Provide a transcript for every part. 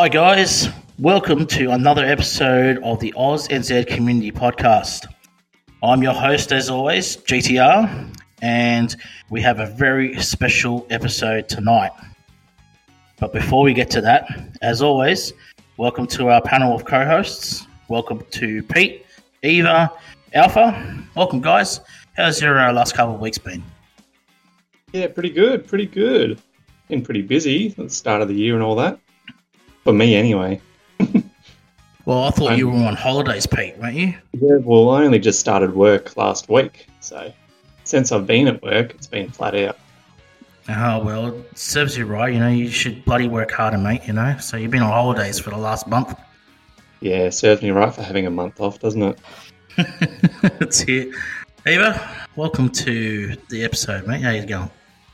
Hi, guys. Welcome to another episode of the Oz NZ Community Podcast. I'm your host, as always, GTR, and we have a very special episode tonight. But before we get to that, as always, welcome to our panel of co hosts. Welcome to Pete, Eva, Alpha. Welcome, guys. How's your uh, last couple of weeks been? Yeah, pretty good, pretty good. Been pretty busy at the start of the year and all that. For me, anyway. Well, I thought you were on holidays, Pete, weren't you? Yeah, well, I only just started work last week, so since I've been at work, it's been flat out. Oh, well, it serves you right. You know, you should bloody work harder, mate, you know? So you've been on holidays for the last month. Yeah, serves me right for having a month off, doesn't it? That's it. Eva, welcome to the episode, mate. How you going?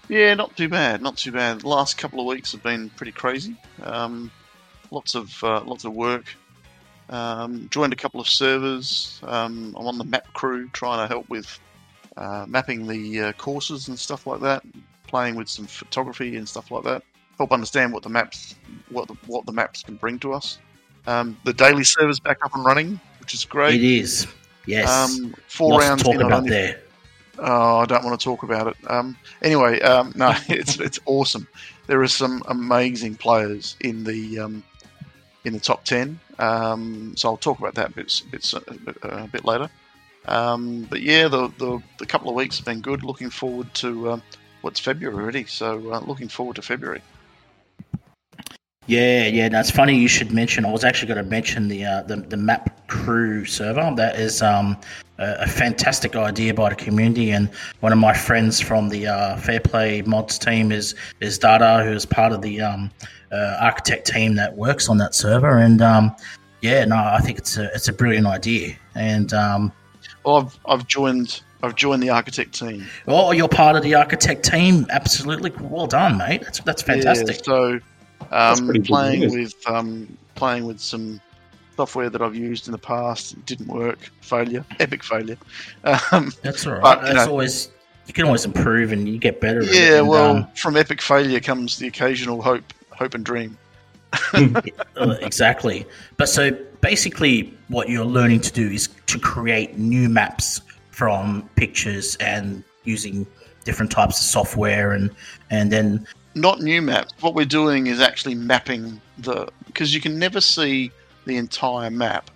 Yeah, not too bad, not too bad. The last couple of weeks have been pretty crazy. Um, lots of uh, lots of work. Um, joined a couple of servers. Um, I'm on the map crew, trying to help with uh, mapping the uh, courses and stuff like that. Playing with some photography and stuff like that. Help understand what the maps, what the, what the maps can bring to us. Um, the daily server's back up and running, which is great. It is. Yes. Um, four Lots rounds to talk in, about only- there. Oh, I don't want to talk about it. Um, anyway, um, no, it's it's awesome. There are some amazing players in the um, in the top ten. Um, so I'll talk about that a bit bit, a bit, uh, a bit later. Um, but yeah, the, the the couple of weeks have been good. Looking forward to um, what's February already. So uh, looking forward to February. Yeah, yeah. That's funny you should mention. I was actually going to mention the uh, the, the map crew server. That is um, a, a fantastic idea by the community, and one of my friends from the uh, Fair Play Mods team is is Dada, who is part of the um, uh, architect team that works on that server. And um, yeah, no, I think it's a it's a brilliant idea. And um, Well, I've I've joined I've joined the architect team. oh, you're part of the architect team. Absolutely, well done, mate. That's that's fantastic. Yeah, so, um, pretty playing news. with um, playing with some software that I've used in the past it didn't work. Failure, epic failure. Um, That's all right. But, you That's know- always you can always improve and you get better. yeah, And, well, um, from epic failure comes the occasional hope, hope and dream. Uh, exactly. But so basically, what you're learning to do is to create new maps from pictures and using different types of software, and and then Not new maps. What we're doing is actually mapping the because you can never see the entire map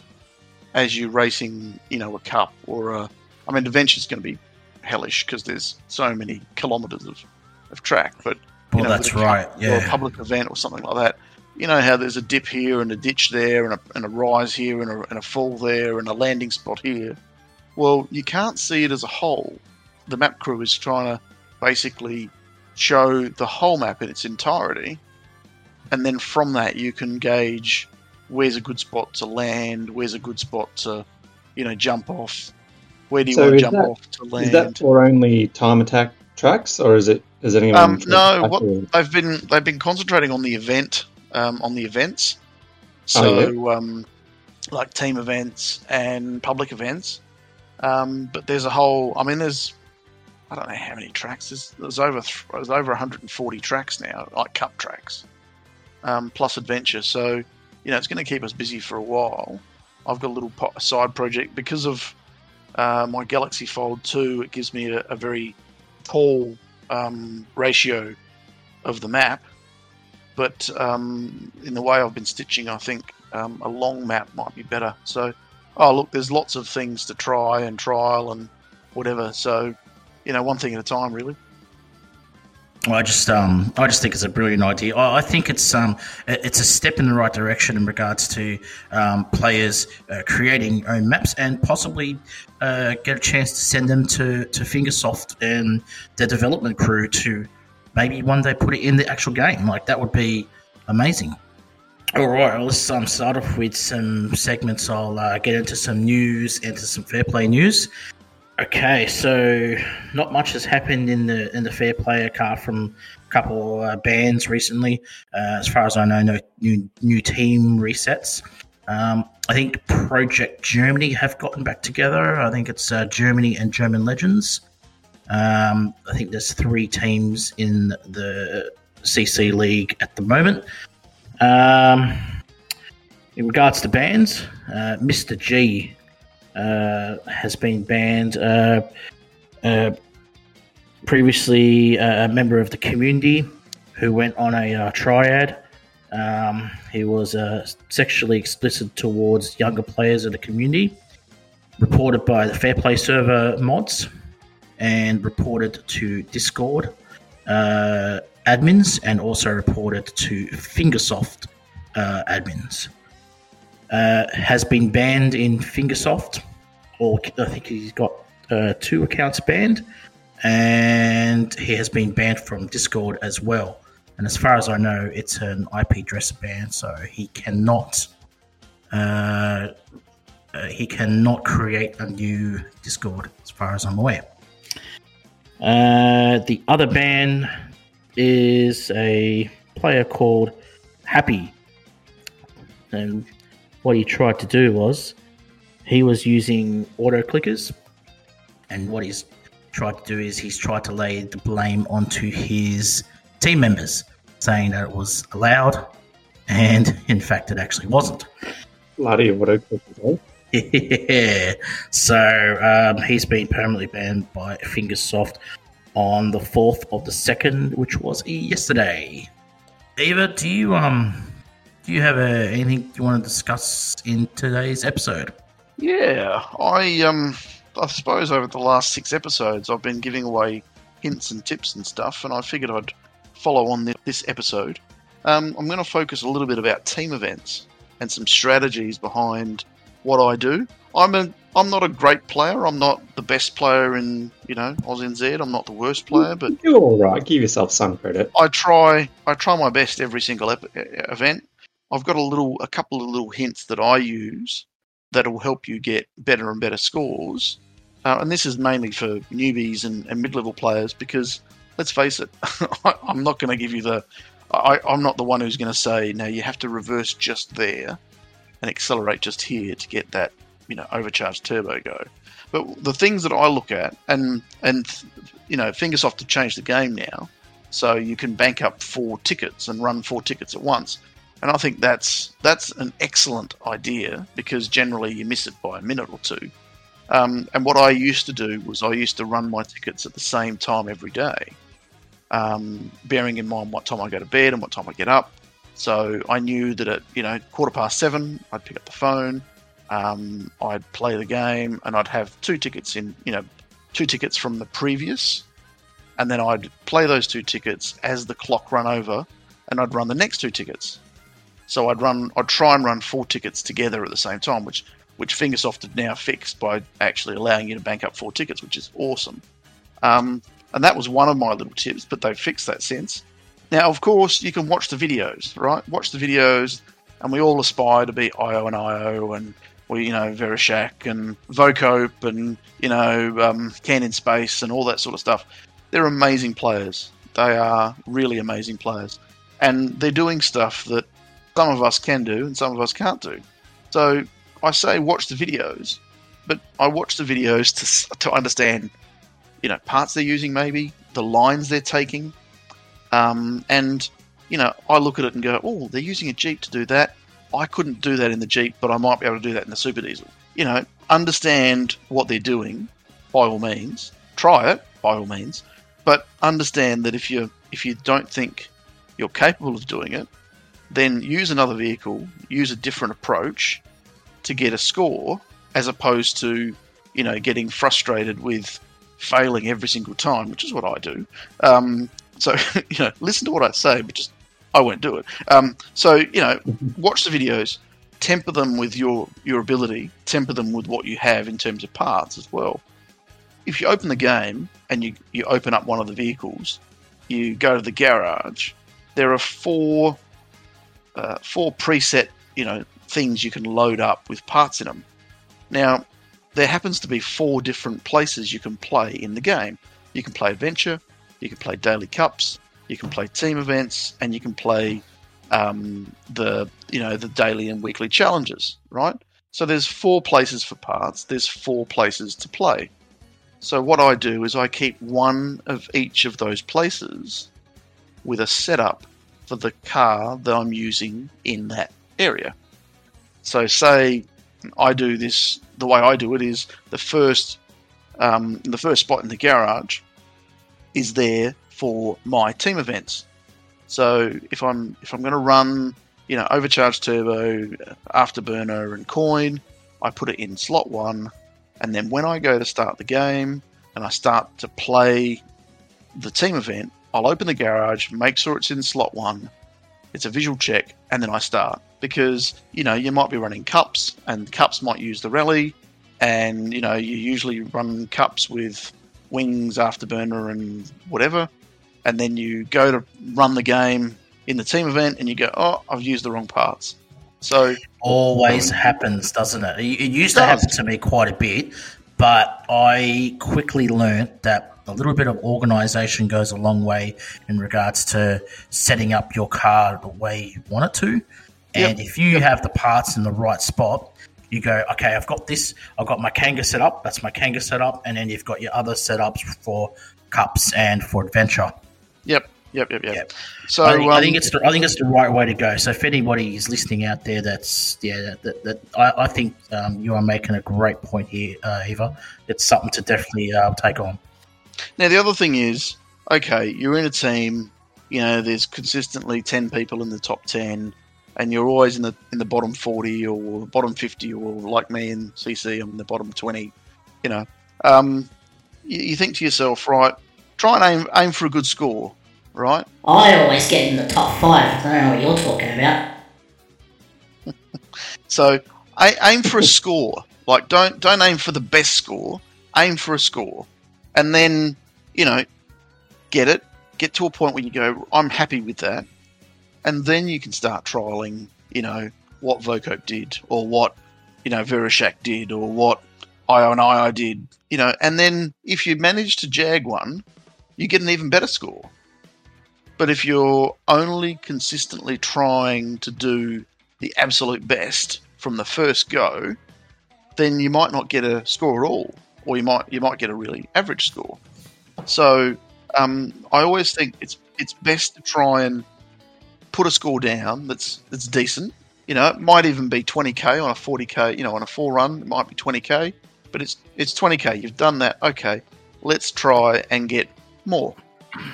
as you're racing, you know, a cup or a. I mean, adventure's going to be hellish because there's so many kilometers of, of track, but well, you know, that's a right. cup or a public event or something like that. You know how there's a dip here and a ditch there and a, and a rise here and a, and a fall there and a landing spot here. Well, you can't see it as a whole. The map crew is trying to basically show the whole map in its entirety, and then from that you can gauge where's a good spot to land, where's a good spot to, you know, jump off. Where do you So want to is jump that- off to land? Is that for only time attack tracks, or is it? Is anyone? Um, no, what, they've been they've been concentrating on the event um, on the events Oh, so um, like team events and public events um, but there's a whole i mean there's i don't know how many tracks there's, there's over there's over 140 tracks now like cup tracks um, plus adventure so you know it's going to keep us busy for a while i've got a little po- side project because of uh, my galaxy fold 2 it gives me a, a very tall um, ratio of the map. But um, in the way I've been stitching, I think um, a long map might be better. So, oh look, there's lots of things to try and trial and whatever. So, you know, one thing at a time, really. I just um I just think it's a brilliant idea. I, I think it's um it- it's a step in the right direction in regards to um, players uh, creating own maps and possibly uh, get a chance to send them to to Fingersoft and their development crew to maybe one day put it in the actual game. Like that would be amazing. All right, let's um, start off with some segments. I'll uh, get into some news, into some fair play news. Okay, so not much has happened in the in the fair play apart from a couple uh, bands recently. Uh, as far as I know, no new new team resets. Um, I think Project Germany have gotten back together. I think it's uh, Germany and German Legends. Um, I think there's three teams in the CC League at the moment. Um, in regards to bans, uh, Mr. G uh, has been banned. Uh, uh, previously, a member of the community who went on a uh, triad. Um, he was uh, sexually explicit towards younger players of the community, reported by the Fair Play server mods, and reported to Discord uh, admins, and also reported to Fingersoft uh, admins. Uh, has been banned in Fingersoft, or I think he's got uh, two accounts banned, and he has been banned from Discord as well. And as far as I know, it's an IP address ban, so he cannot uh, uh, he cannot create a new Discord, as far as I'm aware. Uh, the other ban is a player called Happy, and what he tried to do was he was using auto clickers, and what he's tried to do is he's tried to lay the blame onto his team members, saying that it was allowed, and in fact, it actually wasn't. Bloody auto clickers, yeah. So um, he's been permanently banned by Fingersoft on the fourth of the second, which was yesterday. Eva, do you um do you have uh, anything you want to discuss in today's episode? Yeah, I um I suppose over the last six episodes I've been giving away hints and tips and stuff, and I figured I'd follow on this episode. Um, I'm going to focus a little bit about team events and some strategies behind what I do. I'm a I'm not a great player. I'm not the best player in you know AusNZ. I'm not the worst player, but you're all right. Give yourself some credit. I try I try my best every single ep- event. I've got a little a couple of little hints that I use that will help you get better and better scores. Uh, and this is mainly for newbies and, and mid-level players because let's face it, I, am not going to give you the I, I'm not the one who's going to say now you have to reverse just there and accelerate just here to get that, you know, overcharged turbo go. But the things that I look at, and and you know, Fingersoft have changed the game now, so you can bank up four tickets and run four tickets at once. And I think that's that's an excellent idea because generally you miss it by a minute or two. Um, and what I used to do was I used to run my tickets at the same time every day, um, bearing in mind what time I go to bed and what time I get up. So I knew that at you know quarter past seven, I'd pick up the phone, um, I'd play the game, and I'd have two tickets in you know two tickets from the previous, and then I'd play those two tickets as the clock run over, and I'd run the next two tickets. So I'd run, I'd try and run four tickets together at the same time, which which Fingersoft had now fixed by actually allowing you to bank up four tickets, which is awesome. Um, and that was one of my little tips, but they've fixed that since. Now, of course, you can watch the videos, right? Watch the videos, and we all aspire to be IO and IO, and we, you know, Vereshak and Vocope and, you know, um, Space and all that sort of stuff. They're amazing players. They are really amazing players. And they're doing stuff that some of us can do and some of us can't do. So I say watch the videos, but I watch the videos to, to understand, you know, parts they're using maybe, the lines they're taking, um, and you know, I look at it and go, "Oh, they're using a Jeep to do that. I couldn't do that in the Jeep, but I might be able to do that in the Super Diesel." You know, understand what they're doing by all means. Try it by all means, but understand that if you if you don't think you're capable of doing it, then use another vehicle, use a different approach to get a score, as opposed to you know getting frustrated with failing every single time, which is what I do. Um, so you know, listen to what I say, but just I won't do it. Um, so you know, watch the videos, temper them with your your ability, temper them with what you have in terms of parts as well. If you open the game and you you open up one of the vehicles, you go to the garage. There are four uh, four preset you know things you can load up with parts in them. Now, there happens to be four different places you can play in the game. You can play adventure, you can play daily cups, you can play team events, and you can play um, the you know the daily and weekly challenges. Right. So there's four places for parts. There's four places to play. So what I do is I keep one of each of those places with a setup for the car that I'm using in that area. So, say I do this, the way I do it is the first, um, the first spot in the garage is there for my team events. So if I'm if I'm going to run, you know, overcharge turbo, afterburner, and coin, I put it in slot one, and then when I go to start the game and I start to play the team event, I'll open the garage, make sure it's in slot one. It's a visual check, and then I start because you know you might be running cups, and cups might use the rally, and you know you usually run cups with wings, afterburner, and whatever, and then you go to run the game in the team event, and you go, oh, I've used the wrong parts. So Always happens, doesn't it? It it used to happen to me quite a bit, but I quickly learned that a little bit of organization goes a long way in regards to setting up your car the way you want it to. And if you have the parts in the right spot, you go, okay, I've got this, I've got my Kanga set up, that's my Kanga set up, and then you've got your other setups for cups and for adventure. yep, yep, yep, yep. Yep. So I, think, I um, think it's the, I think it's the right way to go. So if anybody is listening out there, that's yeah, that, that, that I, I think um, you are making a great point here, uh, Eva. It's something to definitely uh, take on. Now the other thing is, okay, you're in a team. You know, there's consistently ten people in the top ten, and you're always in the in the bottom forty or bottom fifty, or like me in CC, I'm in the bottom twenty. You know, um, you, you think to yourself, right? Try and aim aim for a good score, right? I always get in the top five. I don't know what you're talking about. So aim for a score. Like don't don't aim for the best score. Aim for a score, and then you know get it. Get to a point where you go, I'm happy with that, and then you can start trialing. You know what Vocop did, or what you know Verishak did, or what IO and II did. You know, and then if you manage to jag one, you get an even better score. But if you're only consistently trying to do the absolute best from the first go, then you might not get a score at all, or you might you might get a really average score. So um, I always think it's it's best to try and put a score down that's that's decent. You know, it might even be 20k on a 40k. You know, on a four run, it might be 20k, but it's it's 20k. You've done that. Okay, let's try and get more.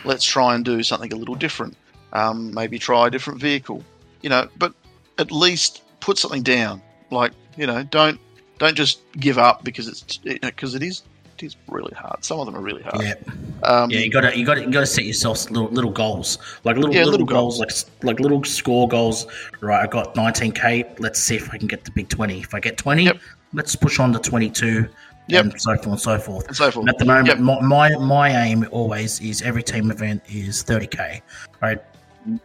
Let's try and do something a little different. Um, maybe try a different vehicle. You know, but at least put something down. Like you know, don't don't just give up because it's because it is it is really hard. Some of them are really hard. Yeah, Um, yeah. You got to you got to you got to set yourself little little goals, like little Yeah, little, little goals, like like little score goals. Right, I got 19k. Let's see if I can get the big 20. If I get 20, Yep. let's push on to 22. Yep. And so forth and so forth. and so forth. And at the moment, Yep. my, my my aim always is every team event is 30k. Right,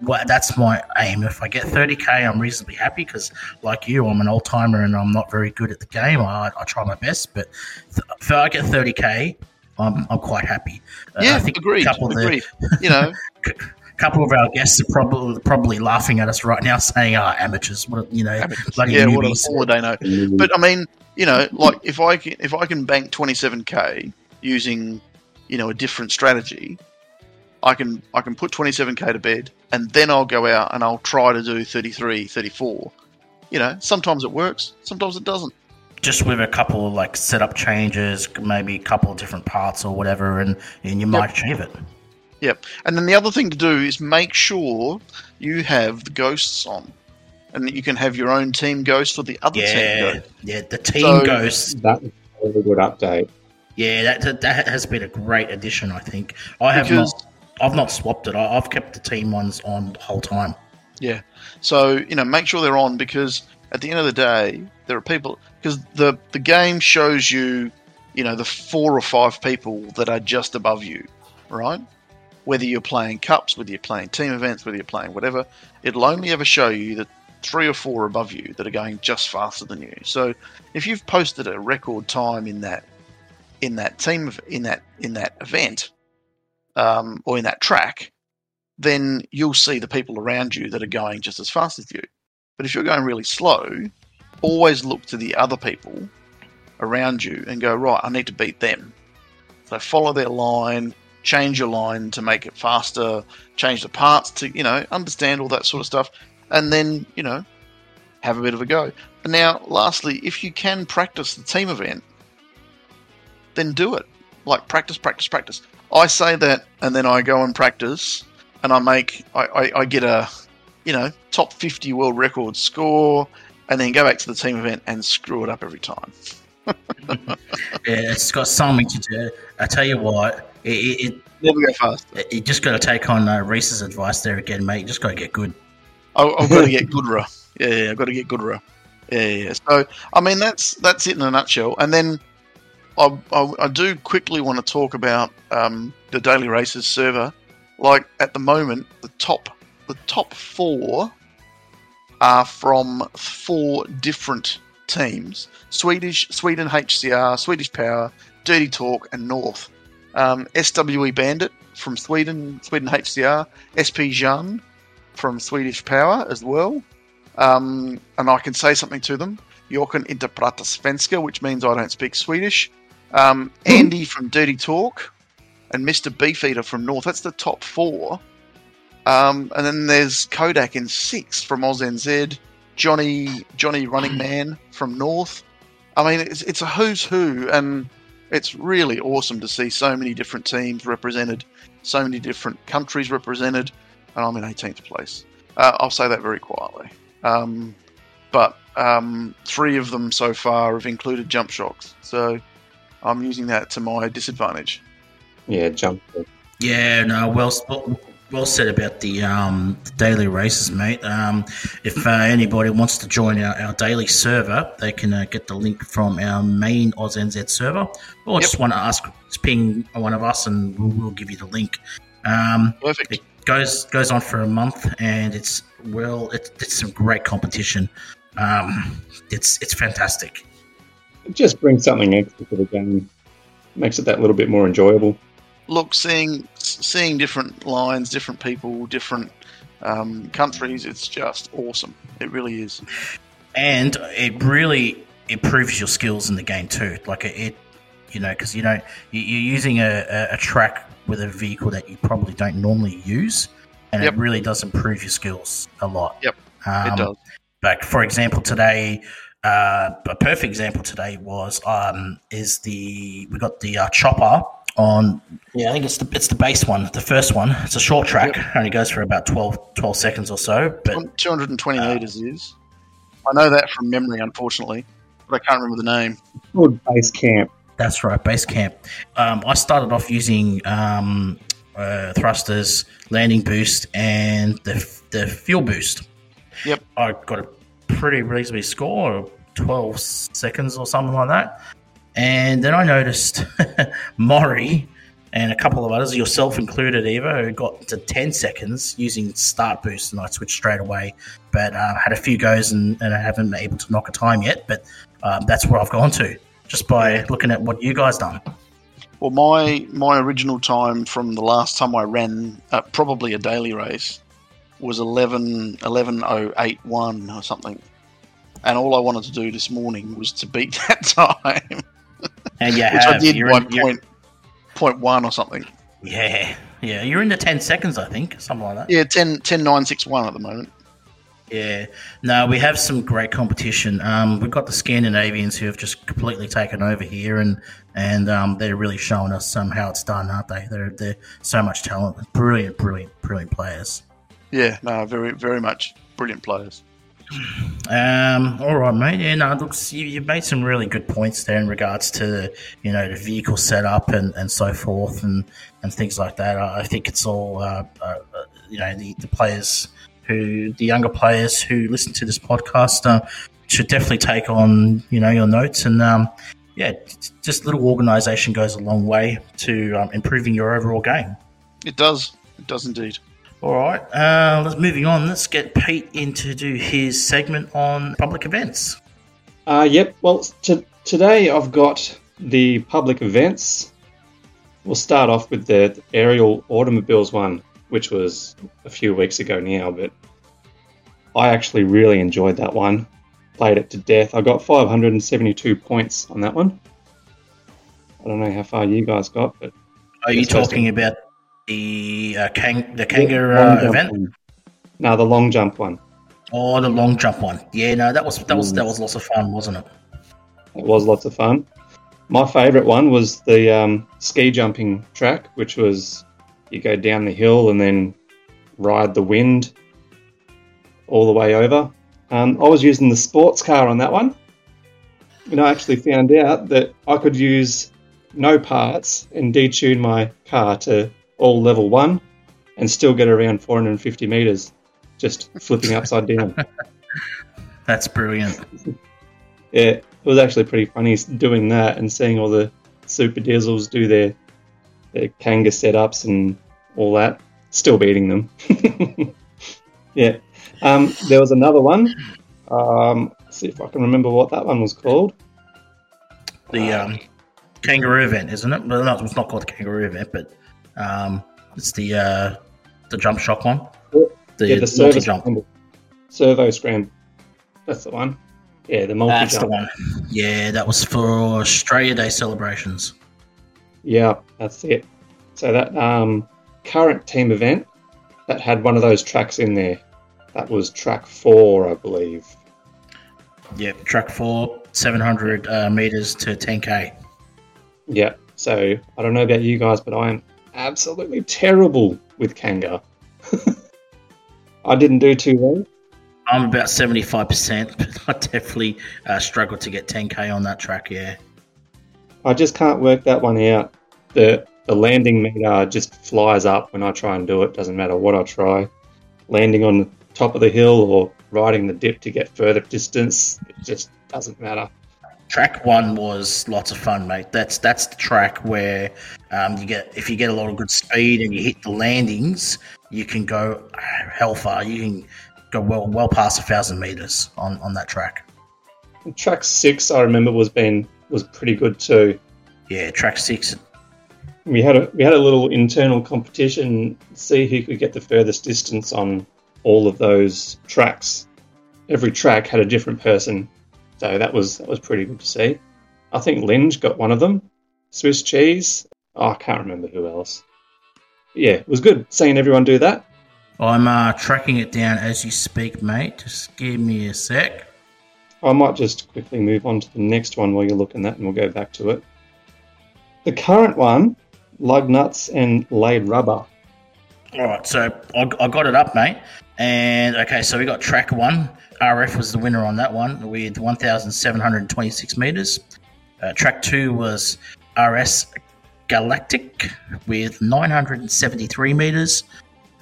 well, that's my aim. If I get 30k, I'm reasonably happy because, like you, I'm an old timer and I'm not very good at the game. I, I try my best, but th- if I get 30k, I'm, I'm quite happy. Uh, yeah, I think agreed. a couple of the. You know, a couple of our guests are probably probably laughing at us right now, saying, "Ah, amateurs, what you know, amateurs. bloody yeah, what a newbies." all they know. But I mean, you know, like if I can if I can bank 27k using, you know, a different strategy, I can I can put 27k to bed, and then I'll go out and I'll try to do 33, 34. You know, sometimes it works, sometimes it doesn't. just with a couple of like setup changes, maybe a couple of different parts or whatever, and, and you might achieve it. Yep. And then the other thing to do is make sure you have the ghosts on, and that you can have your own team ghost or the other team Yeah, ghost. yeah. The team So- ghost. That was a good update. Yeah, that, that that has been a great addition. I think I have Because- not. I've not swapped it. I, I've kept the team ones on the whole time. Yeah. So you know, make sure they're on because at the end of the day, there are people because the the game shows you, you know, the four or five people that are just above you, right? Whether you're playing cups, whether you're playing team events, whether you're playing whatever, it'll only ever show you that three or four above you that are going just faster than you. So if you've posted a record time in that in that team in that in that event um, or in that track, then you'll see the people around you that are going just as fast as you. But if you're going really slow, always look to the other people around you and go, right, I need to beat them. So follow their line, change your line to make it faster, change the parts to, you know, understand all that sort of stuff. And then, you know, have a bit of a go. And now, lastly, if you can practice the team event, then do it. Like practice, practice, practice. I say that, and then I go and practice, and I make, I, I, I get a, you know, top 50 world record score, and then go back to the team event and screw it up every time. Yeah, it's got something to do. I tell you what, it, it, Never go fast. it, you just got to take on uh, Reese's advice there again, mate. You just got to get good. I, I've got to get Goodra. Yeah, yeah, I've got to get Goodra. Yeah, yeah, yeah. So, I mean, that's that's it in a nutshell. And then I, I, I do quickly want to talk about um, the Daily Races server. Like at the moment, the top the top four are from four different teams: Swedish, Sweden HCR, Swedish Power, Dirty Talk, and North. Um, SWE Bandit from Sweden, Sweden HCR, SP Jan from Swedish Power as well. Um, and I can say something to them. Jag kan inte prata svenska, which means I don't speak Swedish. Um, Andy from Dirty Talk and Mr. Beefeater from North. That's the top four. Um, and then there's Kodak in sixth from OzNZ. Johnny Johnny Running Man from North. I mean, it's, it's a who's who, and it's really awesome to see so many different teams represented, so many different countries represented, and I'm in 18th place. Uh, I'll say that very quietly. Um, but um, three of them so far have included jump shocks, so I'm using that to my disadvantage. Yeah, jump. Yeah, no, well, well, well said about the, um, the daily races, mate. Um, if uh, anybody wants to join our, our daily server, they can uh, get the link from our main OzNZ server, or Yep. just want to ask, just ping one of us, and we'll, we'll give you the link. Um, Perfect. it goes goes on for a month, and it's well, it's, it's some great competition. Um, it's it's fantastic. It just brings something extra to the game. Makes it that little bit more enjoyable. Look, seeing seeing different lines, different people, different um, countries, it's just awesome. It really is. and it really improves your skills in the game too. Like it, it you know, because you don't you- you're using a, a, a track with a vehicle that you probably don't normally use, and Yep. it really does improve your skills a lot. Yep, um, it does. Like for example, today. Uh, a perfect example today was um, is the we got the uh, chopper on yeah I think it's the it's the base one the first one it's a short track only goes for about 12, 12 seconds or so but 220 uh, meters is. I know that from memory, unfortunately, but I can't remember the name. Good base camp. That's right, base camp. Um, I started off using um, uh, thrusters, landing boost, and the the fuel boost. Yep. I got a pretty reasonably score, twelve seconds or something like that. And then I noticed Maury and a couple of others, yourself included, Eva, who got to ten seconds using start boost, and I switched straight away. But uh, had a few goes, and, and I haven't been able to knock a time yet. But um, that's where I've gone to just by looking at what you guys done. Well, my my original time from the last time I ran, uh, probably a daily race, was 11 11081 or something. And all I wanted to do this morning was to beat that time, And you which I did You're by in- point point one or something. Yeah, yeah. You're into ten seconds, I think, something like that. Yeah, 10, 10961 at the moment. Yeah. No, we have some great competition. Um, we've got the Scandinavians who have just completely taken over here, and and um, they're really showing us um, how it's done, aren't they? They're they're so much talent, brilliant, brilliant, brilliant players. Yeah, no, very very much brilliant players. Um, all right, mate. Yeah, no, looks you, you made some really good points there in regards to you know the vehicle setup and, and so forth and, and things like that. I, I think it's all uh, uh, you know the, the players who the younger players who listen to this podcast uh, should definitely take on you know your notes and um, yeah, just- just little organisation goes a long way to um, improving your overall game. It does. It does indeed. All right, uh, let's moving on. Let's get Pete in to do his segment on public events. Uh, yep. Well, t- today I've got the public events. We'll start off with the aerial automobiles one, which was a few weeks ago now, but I actually really enjoyed that one. Played it to death. I got 572 points on that one. I don't know how far you guys got, but Are you talking about the uh, kang- the kangaroo uh, event? one. No, the long jump one. Oh, the long jump one. Yeah, no, that was that was that was lots of fun, wasn't it? It was lots of fun. My favourite one was the um, ski jumping track, which was you go down the hill and then ride the wind all the way over. Um, I was using the sports car on that one, and I actually found out that I could use no parts and detune my car to all level one and still get around 450 meters just flipping upside down. That's brilliant. Yeah, it was actually pretty funny doing that and seeing all the super diesels do their their Kanga setups and all that. Still beating them. yeah. Um, there was another one. Um, let's see if I can remember what that one was called. The um, kangaroo event, isn't it? Well, no, it's not called the kangaroo event, but um, it's the uh, the jump shock one. The, yeah, the multi servo jump. scramble. Servo scramble. That's the one. Yeah, the multi That's the jump. one. Yeah, that was for Australia Day celebrations. Yeah, that's it. So that um, current team event that had one of those tracks in there. That was track four, I believe. Yeah, track four, 700 uh, meters to 10k. Yeah. So I don't know about you guys, but I am absolutely terrible with Kanga. I didn't do too well. I'm about 75%, but I definitely uh, struggled to get 10k on that track, yeah. I just can't work that one out. The the landing meter just flies up when I try and do it. Doesn't matter what I try. Landing on the top of the hill or riding the dip to get further distance, it just doesn't matter. Track one was lots of fun, mate. That's that's the track where um, you get if you get a lot of good speed and you hit the landings, you can go hell far. You can go well well past a thousand meters on, on that track. Track six, I remember, was been was pretty good too. Yeah, track six. We had a we had a little internal competition, to see who could get the furthest distance on all of those tracks. Every track had a different person, so that was that was pretty good to see. I think Linge got one of them. Swiss cheese. Oh, I can't remember who else. But yeah, it was good seeing everyone do that. I'm uh, tracking it down as you speak, mate. Just give me a sec. I might just quickly move on to the next one while you're looking at, and we'll go back to it. The current one, lug nuts and laid rubber. All right, so I, I got it up, mate. And okay, so we got track one. RF was the winner on that one with 1,726 meters. Uh, track two was RS Galactic with 973 meters.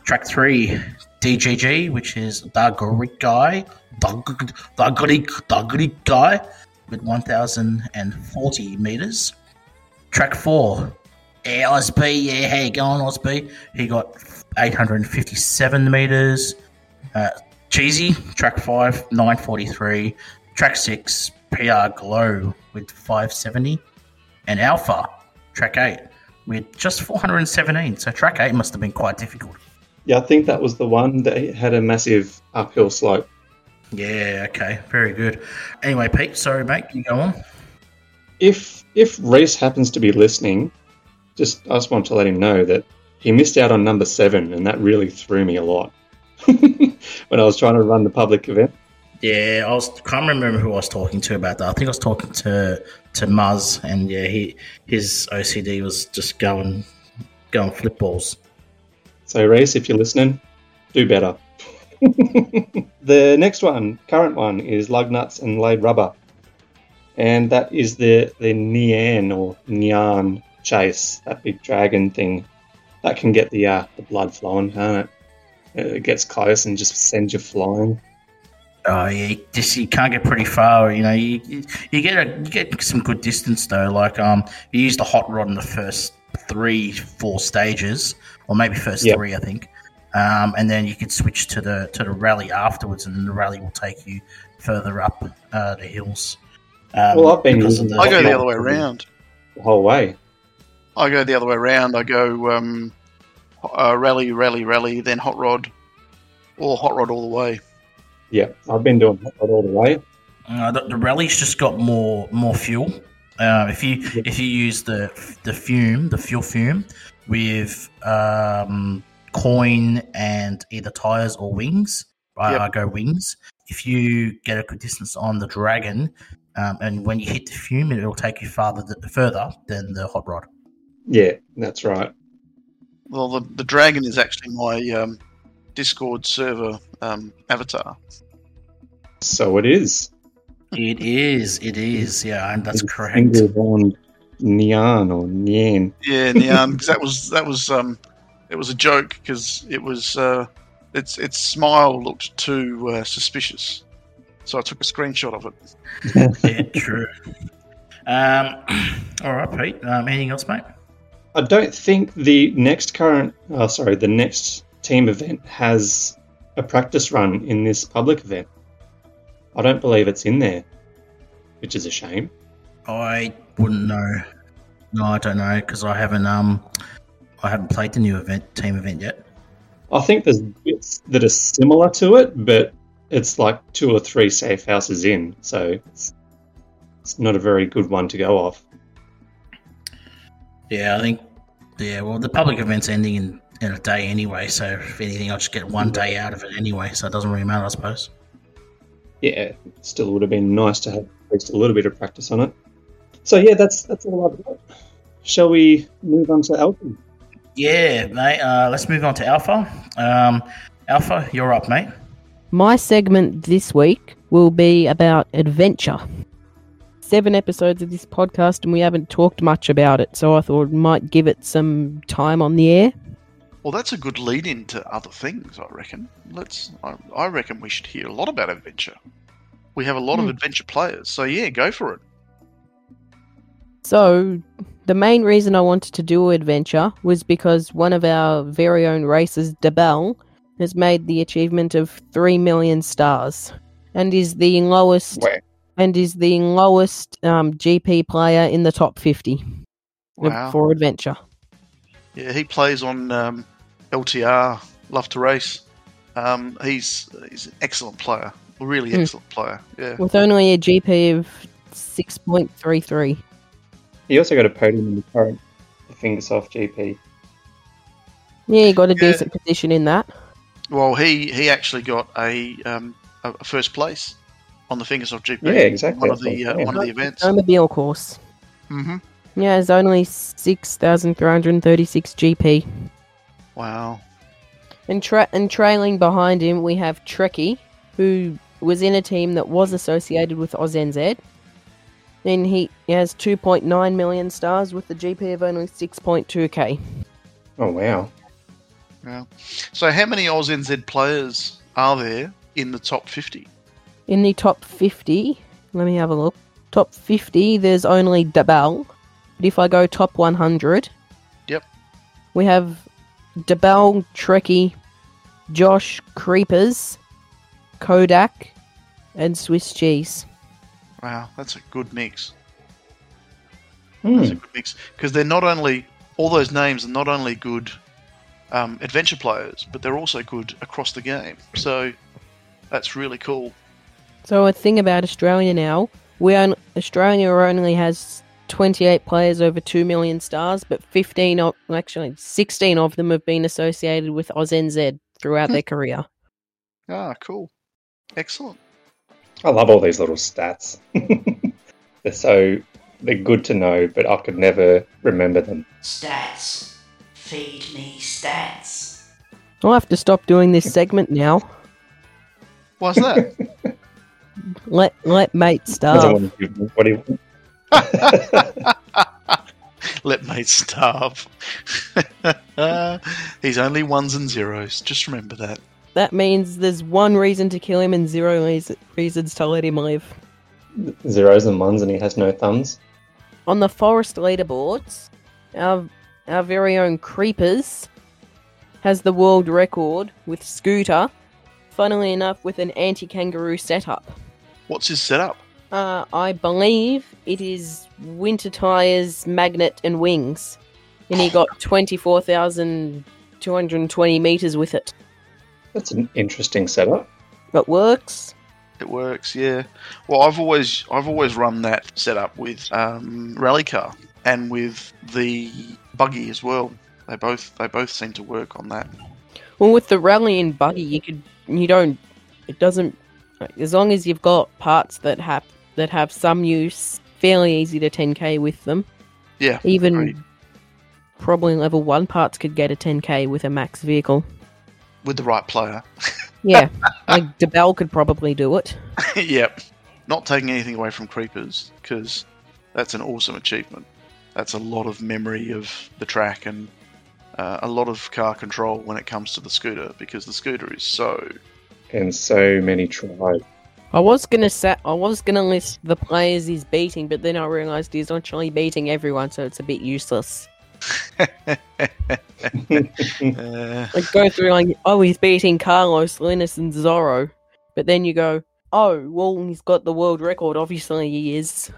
Track three, DGG, which is the Greek guy, the, the Greek, the Greek guy, with 1,040 meters. Track four, Osby, yeah, how you going, Osby? He got 857 meters. Uh, Cheesy, track five, 943. Track six, PR Glow with 570. And Alpha, track eight, with just 417. So track eight must have been quite difficult. Yeah, I think that was the one that had a massive uphill slope. Yeah, okay, very good. Anyway, Pete, sorry, mate, you go on. If if Reese happens to be listening, just I just want to let him know that he missed out on number seven, and that really threw me a lot when I was trying to run the public event. Yeah, I was can't remember who I was talking to about that. I think I was talking to to Muzz, and yeah, he his OCD was just going going flip balls. So Reese, if you're listening, do better. the next one, current one, is lug nuts and laid rubber, and that is the the Nian or Nyan chase, that big dragon thing. That can get the uh, the blood flowing, can't it? It gets close and just sends you flying. Oh yeah, you just you can't get pretty far. You know, you you, you get a you get some good distance though. Like um, you use the hot rod in the first three, four stages, or maybe first Yep. three, I think. Um, and then you can switch to the to the rally afterwards, and then the rally will take you further up uh, the hills. Um, Well, I've been because of using the- I go the Yeah. other way around. The whole way. I go the other way around. I go um, uh, rally, rally, rally, then hot rod, or hot rod all the way. Yeah, I've been doing hot rod all the way. Uh, the, the rally's just got more more fuel. Uh, if you if you use the the fume, the fuel fume, with um, coin and either tires or wings, I, Yep. I go wings. If you get a good distance on the dragon, um, and when you hit the fume, it'll take you farther th- further than the hot rod. Yeah, that's right. Well, the, the dragon is actually my um, Discord server um, avatar. So it is. It is. It is. Yeah, and that's It's correct. single on Nyan or Nyan. Yeah, Neon, because that was that was um, it was a joke because it was uh, its its smile looked too uh, suspicious, so I took a screenshot of it. yeah, true. Um, all right, Pete. Um, anything else, mate? I don't think the next current, oh, sorry, the next team event has a practice run in this public event. I don't believe it's in there, which is a shame. I wouldn't know. No, I don't know because I haven't um, I haven't played the new event team event yet. I think there's bits that are similar to it, but it's like two or three safe houses in, so it's, it's not a very good one to go off. Yeah, I think. Yeah, well, the public event's ending in, in a day anyway, so if anything, I'll just get one day out of it anyway, so it doesn't really matter, I suppose. Yeah, still would have been nice to have at least a little bit of practice on it. So yeah, that's that's all I've got. Shall we move on to Alpha? Yeah, mate. Uh, let's move on to Alpha. Um, Alpha, you're up, mate. My segment this week will be about adventure. Seven episodes of this podcast, and we haven't talked much about it, so I thought might give it some time on the air. Well, that's a good lead into other things, I reckon. Let's. I, I reckon we should hear a lot about adventure. We have a lot of Hmm. adventure players, so yeah, go for it. So, the main reason I wanted to do adventure was because one of our very own races, Debel, has made the achievement of 3 million stars and is the lowest Wait, and is the lowest um, GP player in the top 50 Wow. for adventure. Yeah, he plays on um, LTR, Love to Race. Um, he's he's an excellent player, a really Hmm. excellent player. Yeah. with only a GP of 6.33. he also got a podium in the current Fingersoft GP. Yeah, he got a Yeah. decent position in that. Well, he he actually got a um, a a first place on the Fingersoft GP. Yeah, exactly. One of the uh, Yeah. one of the events. Snowmobile course. hmm Yeah, it's only 6,336 GP. Wow. And, tra- and trailing behind him, we have Trekkie, who was in a team that was associated with OzNZ. And he has 2.9 million stars with a GP of only 6.2k. Oh wow! Yeah. So, how many Oz NZ players are there in the top fifty? In the top 50, let me have a look. Top 50, there's only Dabal. But if I go top 100, Yep. we have Dabal, Trekkie, Josh, Creepers, Kodak, and Swiss Cheese. Wow, that's a good mix. Hmm. That's a good mix because they're not only all those names are not only good um, adventure players, but they're also good across the game. So that's really cool. So a thing about Australia now, we on, Australia only has 28 players over 2 million stars, but 15 of, actually 16 of them have been associated with OzNZ throughout their career. Ah, cool, excellent. I love all these little stats. they're so they're good to know, but I could never remember them. Stats. Feed me stats. I'll have to stop doing this segment now. Why's that? Let let mate starve. want to give them- what do you- Let mate starve. He's only ones and zeros. Just remember that. That means there's one reason to kill him and zero reas- reasons to let him live. zeros and ones, and he has no thumbs. On the forest leaderboards, our our very own Creepers has the world record with Scooter. Funnily enough, with an anti-kangaroo setup. What's his setup? Uh, I believe it is winter tires, magnet, and wings, and he got twenty-four thousand two hundred twenty meters with it. That's an interesting setup. It works. It works, yeah. Well, I've always I've always run that setup with um, rally car and with the buggy as well. They both they both seem to work on that. Well, with the rally and buggy, you could you don't It doesn't. Like, As long as you've got parts that have that have some use, fairly easy to 10k with them. Yeah, Even probably level one parts could get a 10k with a max vehicle. with the right player. Yeah, like DeBell could probably do it. yep. Not taking anything away from creepers because that's an awesome achievement. That's a lot of memory of the track and uh, a lot of car control when it comes to the scooter because the scooter is so. And so many tries. I was gonna set. I was gonna list the players he's beating, but then I realised he's actually beating everyone, so it's a bit useless. Uh, Like go through like, oh, he's beating Carlos, Linus, and Zorro, but then you go, oh, well, he's got the world record. Obviously, he is.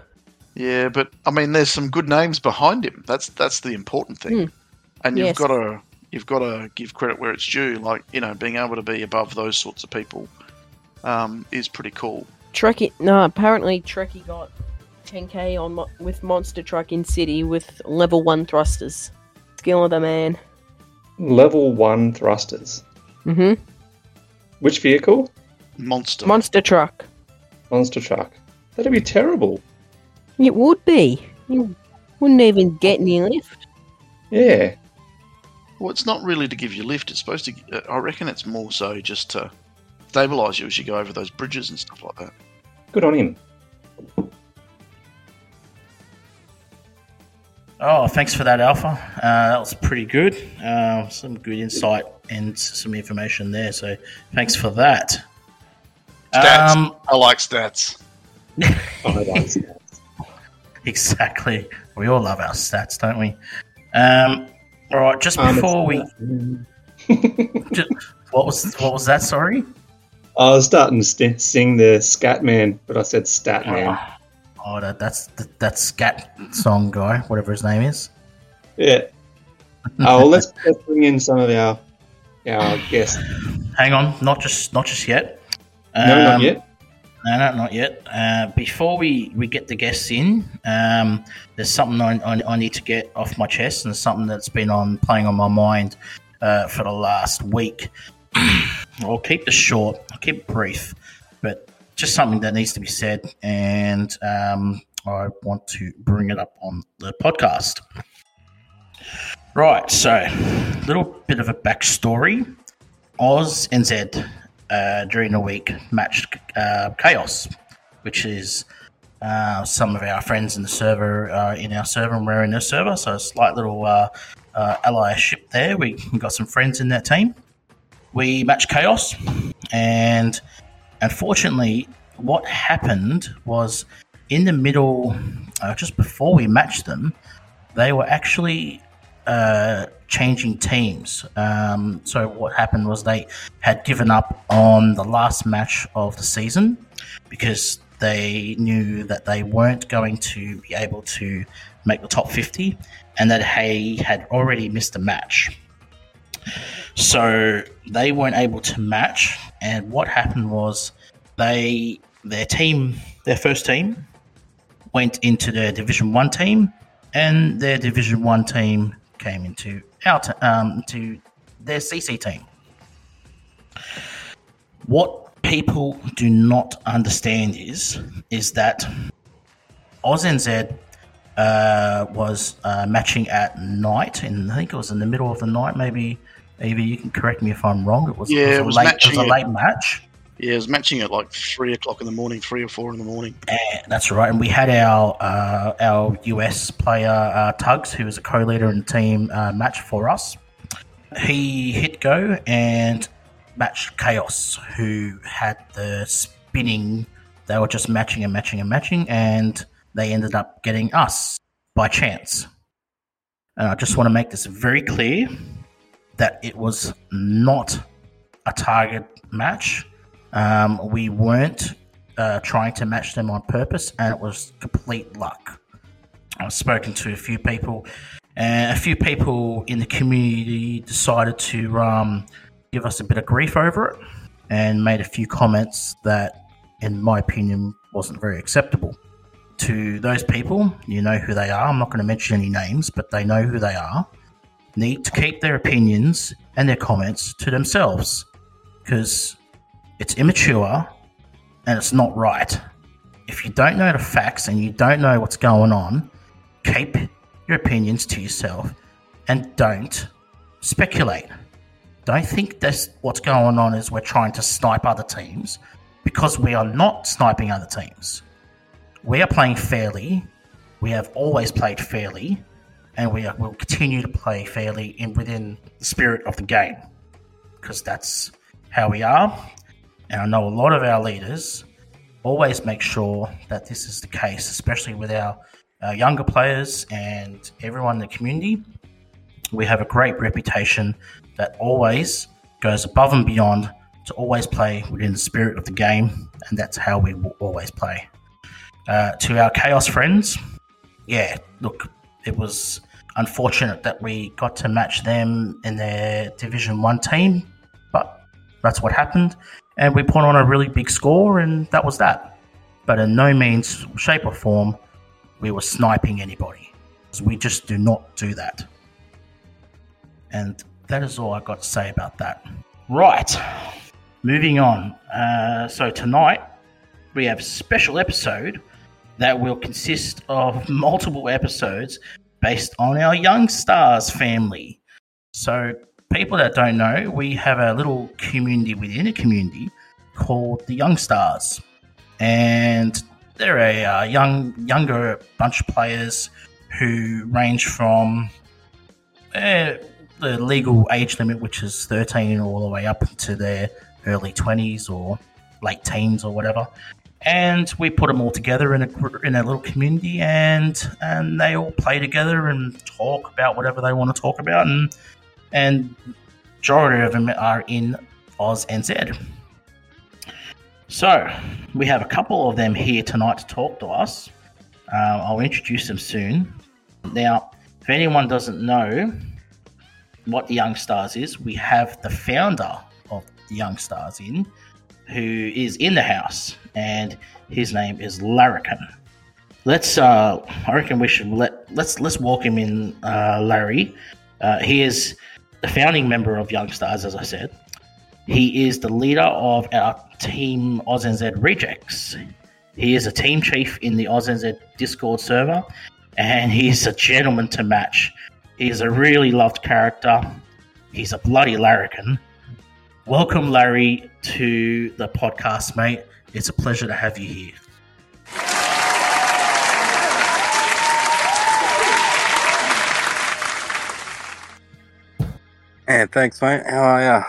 yeah, but I mean, there's some good names behind him. That's that's the important thing, Hmm. and you've Yes. got to you've got to give credit where it's due. Like you know, being able to be above those sorts of people um, is pretty cool. Trekkie, no, apparently Trekkie got 10k on mo- with Monster Truck in City with level one thrusters. Skill of the man. Level one thrusters. Mm-hmm. Which vehicle? Monster. Monster Truck. Monster truck. That'd be terrible. It would be. You wouldn't even get any lift. Yeah. Well, it's not really to give you lift. It's supposed to. uh, I reckon it's more so just to stabilize you as you go over those bridges and stuff like that. Good on him. Oh, thanks for that, Alpha. Uh, that was pretty good. Uh, some good insight and some information there. So thanks for that. Stats. Um, I like stats. I like that. exactly. We all love our stats, don't we? Um, all right. Just Um, before we, just, what was what was that? Sorry. I was starting to st- sing the Scat Man, but I said Stat Man. Oh, that, that's that, that scat song guy, whatever his name is. Yeah. Oh, well, let's, let's bring in some of our our guests. Hang on, not just not just yet. No, not Um, yet. No, no, not yet. Uh, before we, we get the guests in, um, there's something I, I, I need to get off my chest, and something that's been on playing on my mind uh, for the last week. I'll keep this short. I'll keep it brief, but just something that needs to be said, and um, I want to bring it up on the podcast. Right, so little bit of a backstory. Oz and Zed uh, during the week matched uh, Chaos, which is uh, some of our friends in the server uh, in our server, and we're in their server. So a slight little uh, uh, allyship there. We got some friends in that team. We matched Chaos, and unfortunately, what happened was in the middle, just before we matched them, they were actually changing teams. Um, so what happened was they had given up on the last match of the season because they knew that they weren't going to be able to make the top 50 and that they had already missed a match. So they weren't able to match and what happened was they their team their first team went into their division 1 team and their division 1 team came into our t- um, to their CC team. What people do not understand is is that Oz and Zed uh, was uh, matching at night, and I think it was in the middle of the night. Maybe, maybe you can correct me if I'm wrong. It was, Yeah, it it was was a late, it was a it- late match. Yeah, was matching at like three o'clock in the morning, three or four in the morning. And that's right. And we had our uh, our US player uh, Tugs, who was a co-leader in the team, uh, match for us. He hit go and matched Chaos, who had the spinning. They were just matching and matching and matching, and they ended up getting us by chance. And I just want to make this very clear that it was not a target match. Um, we weren't uh, trying to match them on purpose, and it was complete luck. I've spoken to a few people, and a few people in the community decided to um, give us a bit of grief over it and made a few comments that, in my opinion, wasn't very acceptable. To those people, you know who they are. I'm not going to mention any names, but they know who they are. Need to keep their opinions and their comments to themselves because It's immature and it's not right. If you don't know the facts and you don't know what's going on, keep your opinions to yourself and don't speculate. Don't think this what's going on is we're trying to snipe other teams because we are not sniping other teams. We are playing fairly. We have always played fairly, and we will continue to play fairly in within the spirit of the game because that's how we are. And I know a lot of our leaders always make sure that this is the case, especially with our, our younger players and everyone in the community. We have a great reputation that always goes above and beyond to always play within the spirit of the game, and that's how we will always play. Uh, to our Chaos friends, yeah, look, it was unfortunate that we got to match them in their Division 1 team, but that's what happened. And we put on a really big score, and that was that. But in no means, shape, or form, we were sniping anybody. We just do not do that. And that is all I got to say about that. Right, moving on. Uh, so tonight we have a special episode that will consist of multiple episodes based on our Young Stars family. So, people that don't know, we have a little community within a community called the Young Stars, and they're a uh, young, younger bunch of players who range from uh, the legal age limit, which is 13, all the way up to their early 20s or late teens or whatever. And we put them all together in a in a little community, and and they all play together and talk about whatever they want to talk about, and and majority of them are in Oz NZ. So we have a couple of them here tonight to talk to us. Uh, I'll introduce them soon. Now, if anyone doesn't know, what Young Stars is, we have the founder of Young Stars in, who is in the house, and his name is Larrikin. Let's, uh, I reckon we should let let's let's walk him in, uh, Larry. Uh, he is the founding member of Young Stars, as I said. He is the leader of our team OzNZ Rejects. He is a team chief in the OzNZ Discord server, and he's a gentleman to match. He's a really loved character. He's a bloody larrikin. Welcome, Larry, to the podcast, mate. It's a pleasure to have you here. Yeah, thanks, mate. How are ya?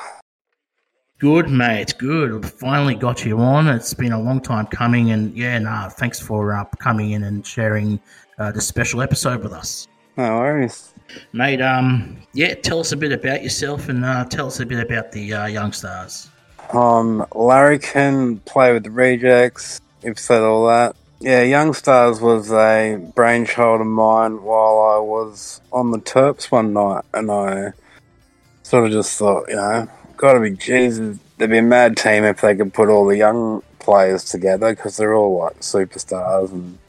Good, mate. Good. Finally got you on. It's been a long time coming, and yeah, nah, thanks for uh, coming in and sharing uh, this special episode with us. No worries. Mate, um, yeah, tell us a bit about yourself and uh, tell us a bit about the uh, Young Stars. Um, Larry can play with the rejects. You've said all that. Yeah, Young Stars was a brainchild of mine while I was on the Terps one night, and I sort of just thought, you know, gotta be Jesus. They'd be a mad team if they could put all the young players together because they're all like superstars and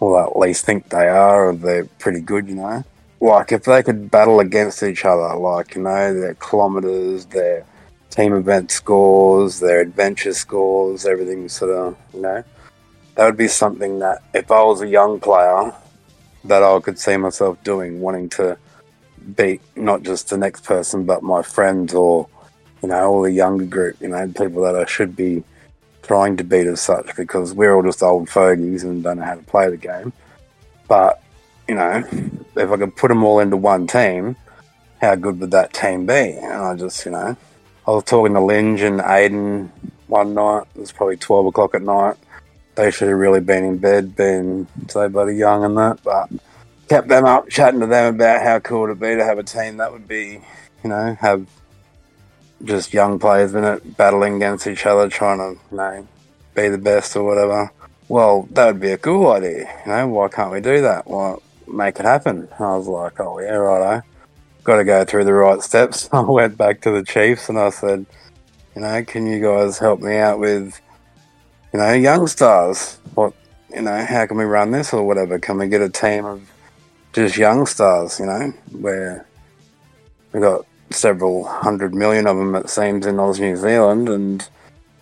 well, at least think they are, or they're pretty good, you know. Like if they could battle against each other, like you know, their kilometers, their team event scores, their adventure scores, everything sort of, you know, that would be something that if I was a young player, that I could see myself doing, wanting to beat not just the next person, but my friends or, you know, all the younger group, you know, people that I should be trying to beat as such because we're all just old fogies and don't know how to play the game. But, you know, if I could put them all into one team, how good would that team be? And I just, you know, I was talking to Linge and Aiden one night. It was probably 12 o'clock at night. They should have really been in bed, being so bloody young and that, but kept them up, chatting to them about how cool it'd be to have a team that would be, you know, have just young players in it, battling against each other, trying to, you know, be the best or whatever. Well, that would be a cool idea, you know, why can't we do that? Why make it happen? And I was like, oh yeah, righto. Got to go through the right steps. I went back to the Chiefs and I said, you know, can you guys help me out with, you know, young stars? What, you know, how can we run this or whatever? Can we get a team of just young stars, you know, where we've got several hundred million of them, it seems, in Oz New Zealand, and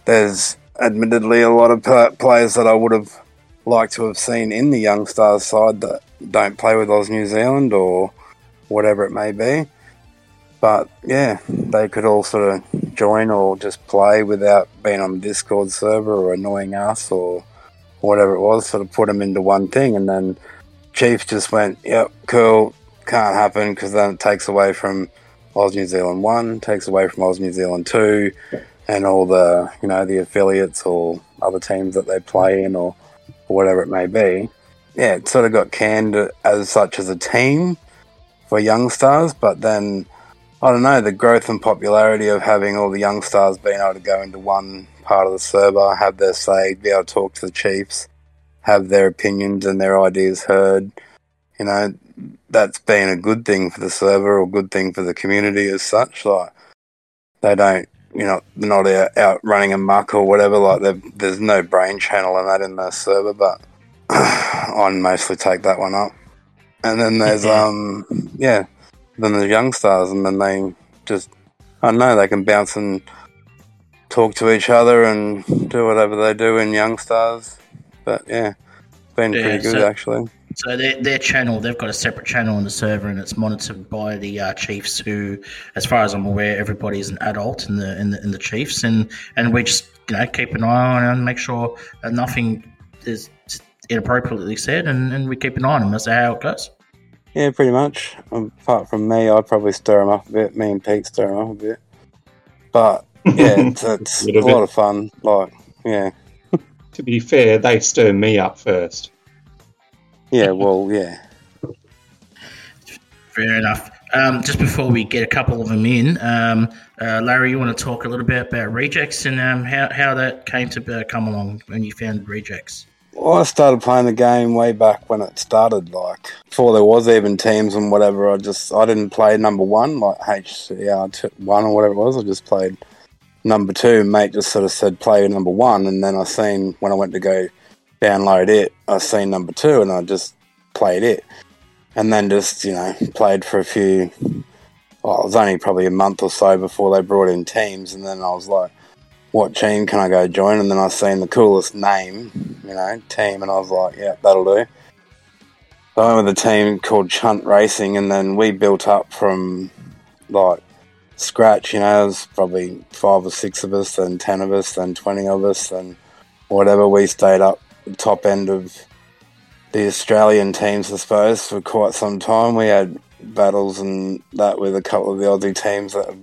there's admittedly a lot of players that I would have liked to have seen in the Young Stars side that don't play with Oz New Zealand or whatever it may be. But yeah, they could all sort of join or just play without being on the Discord server or annoying us or whatever it was. Sort of put them into one thing, and then Chiefs just went, "Yep, cool, can't happen," because then it takes away from Oz New Zealand one, takes away from Oz New Zealand two, and all the you know the affiliates or other teams that they play in or, or whatever it may be. Yeah, it sort of got canned as such as a team for young stars, but then I don't know the growth and popularity of having all the young stars being able to go into one part of the server, have their say, be able to talk to the chiefs, have their opinions and their ideas heard. You know, that's been a good thing for the server or good thing for the community as such. Like they don't, you know, they're not out, out running amok or whatever. Like there's no brain channel and that in the server, but I mostly take that one up. And then there's um yeah, then there's young stars, and then they just I don't know they can bounce and talk to each other and do whatever they do in young stars. But yeah, it's been Yeah, pretty good so- actually. So their, their channel, they've got a separate channel on the server, and it's monitored by the uh, Chiefs. Who, as far as I'm aware, everybody is an adult in the in the in the Chiefs, and and we just you know keep an eye on it and make sure that nothing is inappropriately said, and, and we keep an eye on them. That's how it goes. Yeah, pretty much. Apart from me, I'd probably stir them up a bit. Me and Pete stir them up a bit. But yeah, it's, it's a Little lot of fun. Like, yeah, To be fair, they stir me up first. yeah. Well, yeah. Fair enough. Um, just before we get a couple of them in, um, uh, Larry, you want to talk a little bit about rejects and um, how, how that came to uh, come along when you found rejects? Well, I started playing the game way back when it started. Like before there was even teams and whatever. I just I didn't play number one like HCR t- one or whatever it was. I just played number two. Mate just sort of said play number one, and then I seen when I went to go download it, I seen number two, and I just played it, and then just you know played for a few. Well, it was only probably a month or so before they brought in teams, and then I was like what team can I go join? And then I seen the coolest name, you know, team, and I was like, yeah, that'll do. So I went with a team called Chunt Racing, and then we built up from like scratch. You know, there's probably five or six of us, then ten of us, then twenty of us, then whatever. We stayed up top end of the Australian teams, I suppose, for quite some time. We had battles and that with a couple of the Aussie teams that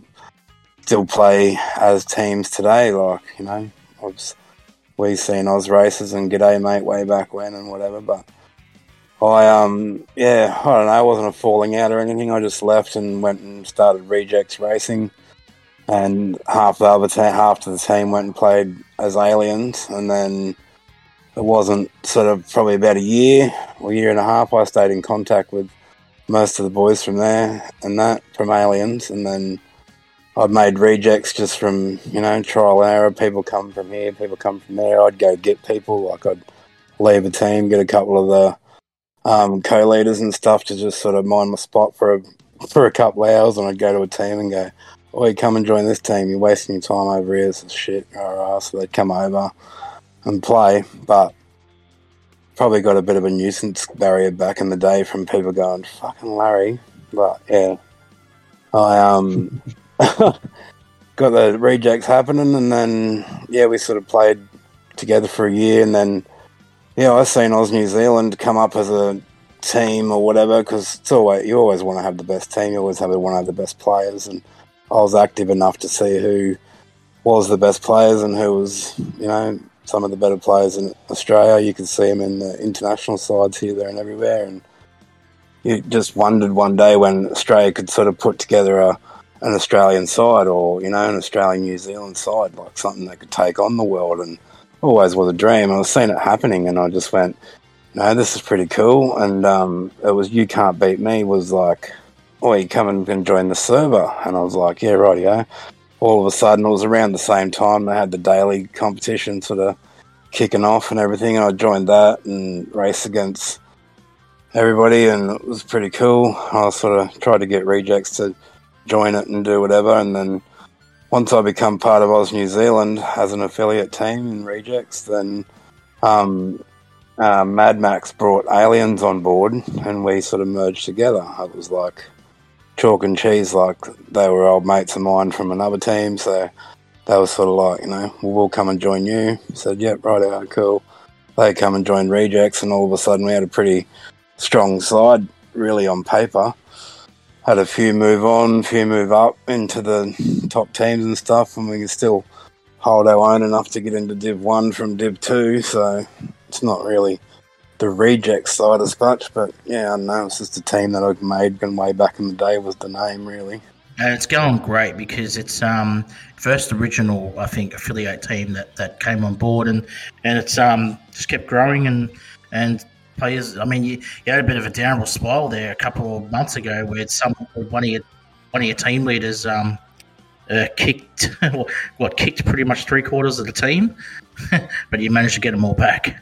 still play as teams today. Like, you know, I've, we seen Oz races and G'day Mate way back when and whatever, but I, um, yeah, I don't know, it wasn't a falling out or anything. I just left and went and started Rejects Racing. And half the other team, half of the team went and played as aliens. And then it wasn't sort of probably about a year or year and a half. I stayed in contact with most of the boys from there and that from aliens. And then I'd made rejects just from, you know, trial and error. People come from here, people come from there. I'd go get people. Like I'd leave a team, get a couple of the um, co-leaders and stuff to just sort of mind my spot for a, for a couple hours, and I'd go to a team and go, "Oh, you come and join this team. You're wasting your time over here." So shit, alright. So they'd come over and play, but probably got a bit of a nuisance barrier back in the day from people going, "Fucking Larry," but yeah, I um got the rejects happening, and then yeah, we sort of played together for a year, and then yeah, I seen Oz New Zealand come up as a team or whatever because it's always you always want to have the best team, you always have to have the best players, and I was active enough to see who was the best players and who was you know some of the better players in Australia. You could see them in the international sides here, there, and everywhere, and you just wondered one day when Australia could sort of put together a an Australian side or, you know, an Australian New Zealand side, like something that could take on the world and always was a dream. I was seeing it happening and I just went, No, this is pretty cool and um, it was You Can't Beat Me was like, Oh, you come and join the server and I was like, Yeah, right, yeah." All of a sudden it was around the same time they had the daily competition sort of kicking off and everything and I joined that and raced against everybody and it was pretty cool. I sort of tried to get rejects to join it and do whatever. And then, once I become part of Oz New Zealand as an affiliate team in Rejects, then um, uh, Mad Max brought Aliens on board, and we sort of merged together. It was like chalk and cheese, like they were old mates of mine from another team, so they were sort of like, you know, well, come and join you. said, yep, right out, cool. They come and join Rejects, and all of a sudden we had a pretty strong side, really on paper had a few move on, a few move up into the top teams and stuff, and we can still hold our own enough to get into Div 1 from Div 2, so it's not really the reject side as much, but yeah, I know, it's just a team that I've made and way back in the day was the name, really. And it's going great because it's um first original, I think, affiliate team that, that came on board, and and it's um just kept growing and and players. I mean, you, you had a bit of a downward spiral there a couple of months ago where some one of your one of your team leaders um, uh, kicked what kicked pretty much three quarters of the team, but you managed to get them all back.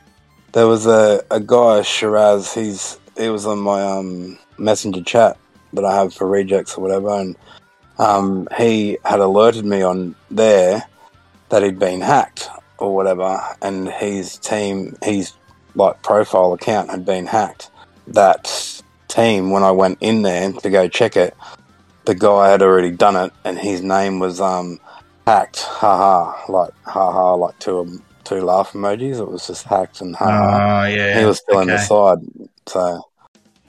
There was a, a guy Shiraz. He's he was on my um, messenger chat that I have for rejects or whatever, and um, he had alerted me on there that he'd been hacked or whatever, and his team, his like profile account had been hacked. That team, when I went in there to go check it, the guy had already done it, and his name was um, hacked. Haha, like haha, like two two laugh emojis. It was just hacked and haha. Oh, yeah. He was still okay. in the side, so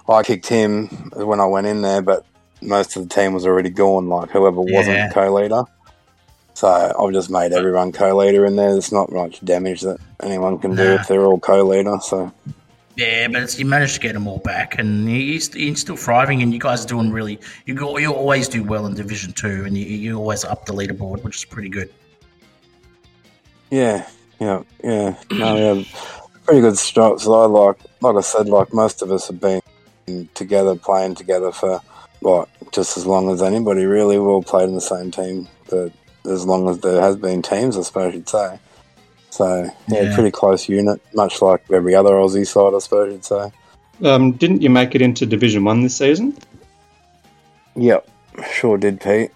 I kicked him when I went in there, but most of the team was already gone. Like whoever Yeah. wasn't co-leader. So I've just made everyone co-leader in there. There's not much damage that anyone can do Nah. if they're all co-leader. So Yeah, but it's, you managed to get them all back, and he's, he's still thriving. And you guys are doing really. You go, you always do well in Division Two, and you, you always up the leaderboard, which is pretty good. yeah, yeah, yeah. No, yeah, pretty good starts. I like, like I said, like most of us have been together, playing together for like just as long as anybody. Really, we've all played in the same team, but as long as there has been teams, I suppose you'd say. So yeah, Yeah. pretty close unit, much like every other Aussie side, I suppose you'd say. Um, didn't you make it into Division One this season? Yep, sure did, Pete.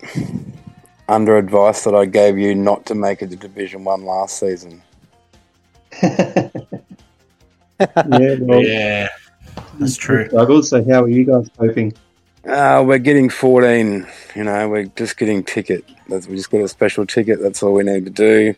Under advice that I gave you not to make it to Division One last season. yeah, well, Yeah, that's true. Struggled. So how are you guys coping? Uh, we're getting 14. You know, we're just getting ticket. That's, we just got a special ticket. That's all we need to do.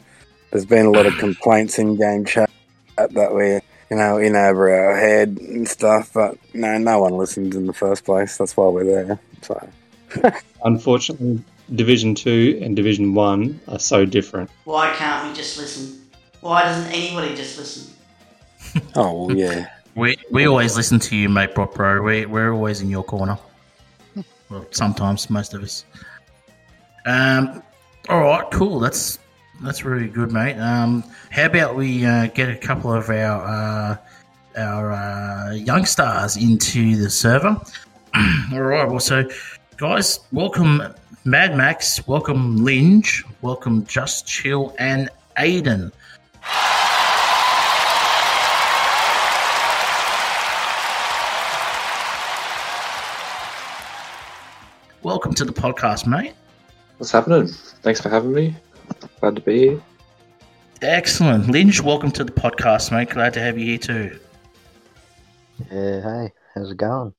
There's been a lot of complaints in game chat that we're, you know, in over our head and stuff. But no, no one listens in the first place. That's why we're there. So Unfortunately, Division Two and Division One are so different. Why can't we just listen? Why doesn't anybody just listen? oh well, yeah. We we always listen to you, mate, Brock Bro. We we're always in your corner. Well, sometimes, most of us. Um, all right, cool. That's that's really good, mate. Um, how about we uh, get a couple of our uh, our uh, young stars into the server? all right. Well, so guys, welcome Mad Max, welcome Linge, welcome Just Chill, and Aiden. Welcome to the podcast, mate. What's happening? Thanks for having me. Glad to be here. Excellent. Lynch, welcome to the podcast, mate. Glad to have you here too. Yeah, hey, how's it going?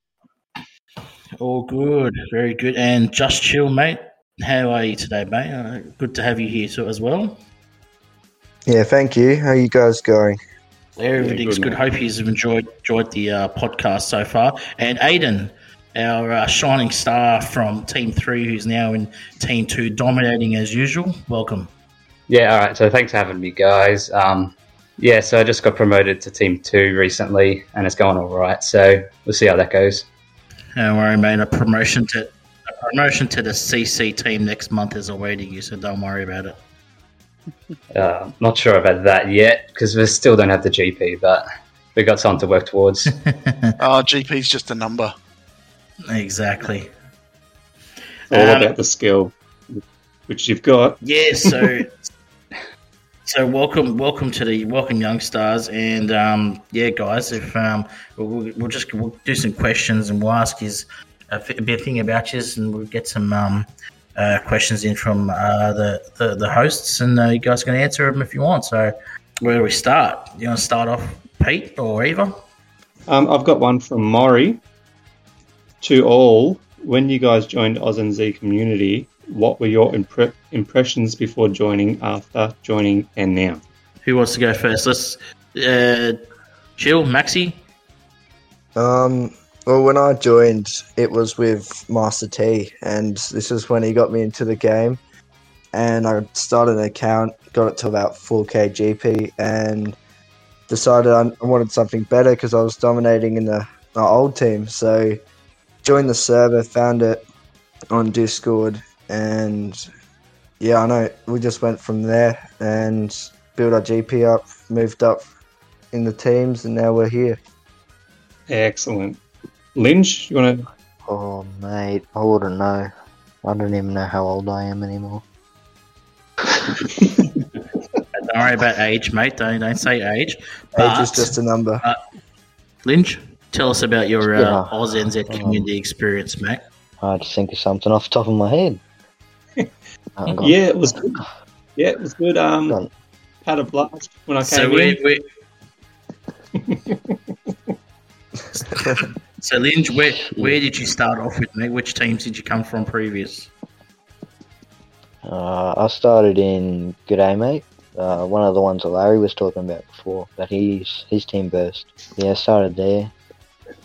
All good. Very good. And just chill, mate. How are you today, mate? Uh, good to have you here too as well. Yeah, thank you. How are you guys going? Everything's good, good. Hope you've enjoyed enjoyed the uh, podcast so far. And Aiden, our uh, shining star from Team Three, who's now in Team Two, dominating as usual. Welcome. Yeah, all right. So thanks for having me, guys. Um, yeah, so I just got promoted to Team Two recently, and it's going all right. So we'll see how that goes. Don't worry, mate. A promotion to a promotion to the CC team next month is awaiting you, so don't worry about it. Uh, not sure about that yet because we still don't have the GP, but we got something to work towards. Oh, GP's just a number. Exactly. All Um, about the skill, which you've got. Yeah, so so welcome welcome to the welcome young stars and um, yeah guys if um, we'll, we'll just we'll do some questions and we'll ask you a, a bit thing about you and we'll get some um, uh, questions in from uh, the, the the hosts, and uh, you guys can answer them if you want. So, where do we start? You want to start off, Pete or Eva? Um, I've got one from Maury. To all, when you guys joined Oz and Z community, what were your impre- impressions before joining, after joining, and now? Who wants to go first? Let's uh, chill, Maxi. Um, well, when I joined, it was with Master T, and this is when he got me into the game. And I started an account, got it to about 4k GP, and decided I I wanted something better because I was dominating in the my old team. So joined the server, found it on Discord, and yeah, I know we just went from there and built our GP up, moved up in the teams, and now we're here. Excellent. Lynch, you want to? Oh, mate, I wouldn't know. I don't even know how old I am anymore. Don't worry about age, mate. Don't don't say age. Age is just a number. uh, Lynch, tell us about your uh, Yeah. Oz NZ community experience, mate. I had to think of something off the top of my head. I Yeah, it was good. Yeah, it was good. Um, Done. had a blast when I came we, in. we so Lynch, where where did you start off with, mate? Which teams did you come from previous? Uh, I started in G'day Mate, uh, one of the ones that Larry was talking about before, but he's his team burst. Yeah, I started there.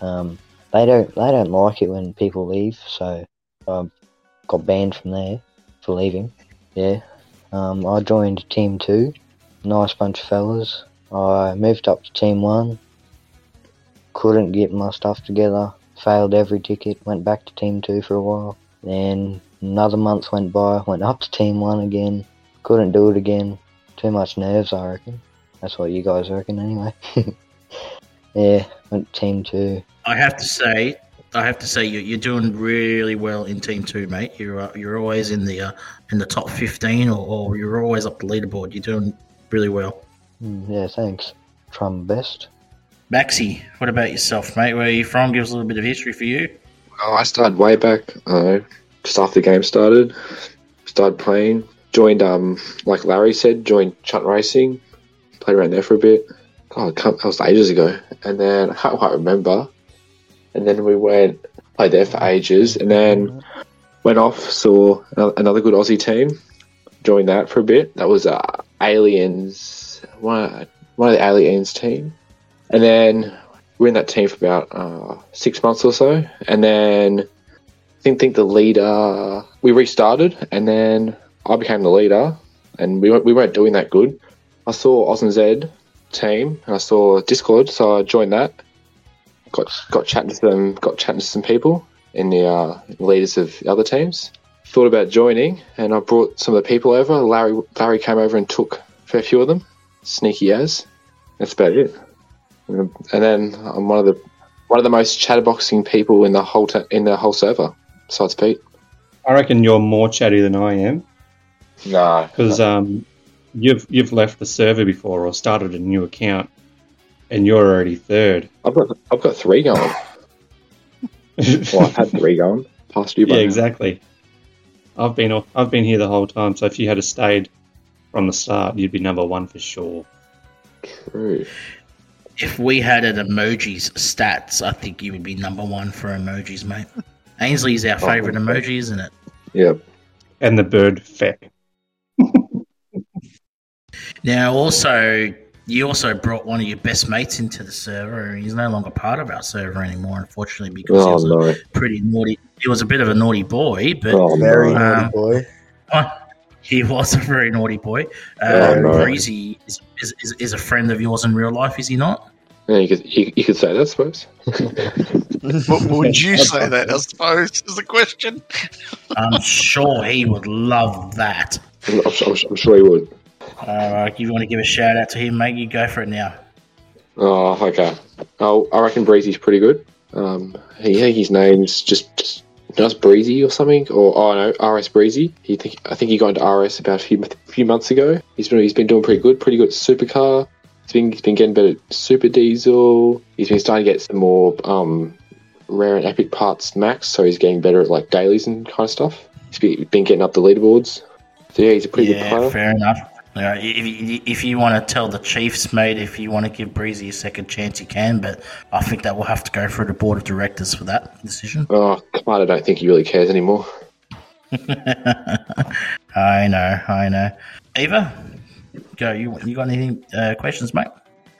Um, they don't they don't like it when people leave, so I got banned from there for leaving. Yeah, um, I joined Team Two, nice bunch of fellas. I moved up to Team One. Couldn't get my stuff together. Failed every ticket. Went back to Team Two for a while. Then another month went by. Went up to Team One again. Couldn't do it again. Too much nerves, I reckon. That's what you guys reckon, anyway. yeah, went to Team Two. I have to say, I have to say, you're, you're doing really well in Team Two, mate. You're uh, you're always in the uh, in the top fifteen, or, or you're always up the leaderboard. You're doing really well. Mm, yeah, thanks. Try my best. Maxi, what about yourself, mate? Where are you from? Give us a little bit of history for you. Oh, I started way back, uh, just after the game started. Started playing. Joined, um, like Larry said, joined Chunt Racing. Played around there for a bit. Oh, that was ages ago. And then I can't quite remember. And then we went, played there for ages. And then went off, saw another good Aussie team. Joined that for a bit. That was uh, Aliens, one, one of the Aliens team. And then we were in that team for about uh, six months or so, and then I think think the leader we restarted, and then I became the leader, and we weren't, we weren't doing that good. I saw Oz and Z team, and I saw Discord, so I joined that. Got got chatting to them, got chatting to some people in the uh, leaders of the other teams. Thought about joining, and I brought some of the people over. Larry Larry came over and took a fair few of them, sneaky as. That's about it. And then I'm one of the one of the most chatterboxing people in the whole ta- in the whole server, besides Pete. I reckon you're more chatty than I am No, because um, you've you've left the server before or started a new account, and you're already third. I've got I've got three going. Well, I've had three going. Past you, by yeah, now. exactly. I've been off, I've been here the whole time. So if you had stayed from the start, you'd be number one for sure. True. If we had an emojis stats, I think you would be number one for emojis, mate. Ainsley is our oh, favourite emoji, isn't it? Yep. And the bird feck. Now, also, you also brought one of your best mates into the server. and He's no longer part of our server anymore, unfortunately, because he Oh was no. a pretty naughty. He was a bit of a naughty boy, but Oh Very no. naughty Um, boy. he was a very naughty boy. Oh, Uh, no. Breezy is, is, is, is a friend of yours in real life, is he not? Yeah, you could you, you could say that, I suppose. What would you say that? I suppose is the question. I'm sure he would love that. I'm, I'm, I'm, I'm sure he would. Uh, if you want to give a shout out to him, mate, you go for it now. Oh, okay. Oh, I reckon Breezy's pretty good. Um, he, I think his name's just, just just Breezy or something, or oh no, RS Breezy. He think I think he got into RS about a few few months ago. He's been he's been doing pretty good, pretty good supercar. He's been he's been getting better at super diesel. He's been starting to get some more um rare and epic parts max, so he's getting better at like dailies and kind of stuff. He's be- been getting up the leaderboards. So yeah, he's a pretty yeah, good player. fair enough. Yeah, if, if you want to tell the Chiefs, mate, if you want to give Breezy a second chance, you can. But I think that will have to go through the board of directors for that decision. Oh, Kamada, I don't think he really cares anymore. I know, I know. Eva, go. You you got any uh, questions, mate?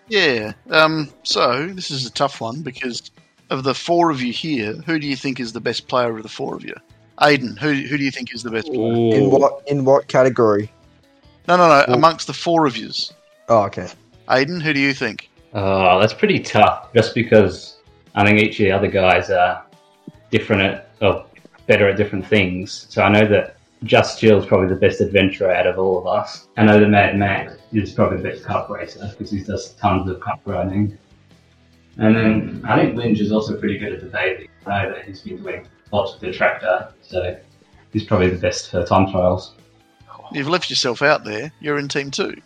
Yeah. Um, so this is a tough one because of the four of you here, who do you think is the best player of the four of you? Aiden, who who do you think is the best player? In what in what category? No, no, no. Well- amongst the four of yous, Oh, okay. Aiden, who do you think? Oh, that's pretty tough. Just because I think each of the other guys are different at, or better at different things. So I know that Just Chill is probably the best adventurer out of all of us. I know that Mad Max is probably the best cup racer because he does tons of cup riding. And then I think Lynch is also pretty good at the baby. I know that he's been doing lots with the tractor, so he's probably the best for time trials. You've left yourself out there. You're in team two.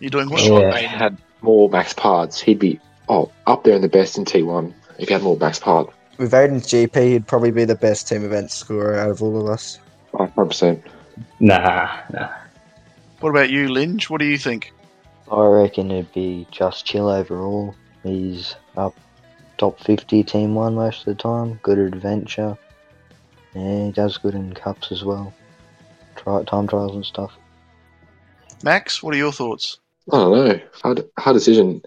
You're doing what? Sure, if he had more max parts, he'd be oh up there in the best in T1 if he had more max part. With Aiden's GP, he'd probably be the best team event scorer out of all of us. 100%. Nah, nah. What about you, Lynch? What do you think? I reckon it'd be just chill overall. He's up top 50 team one most of the time. Good at adventure. Yeah, he does good in cups as well. Try time trials and stuff. Max, what are your thoughts? I don't know. Hard, hard decision.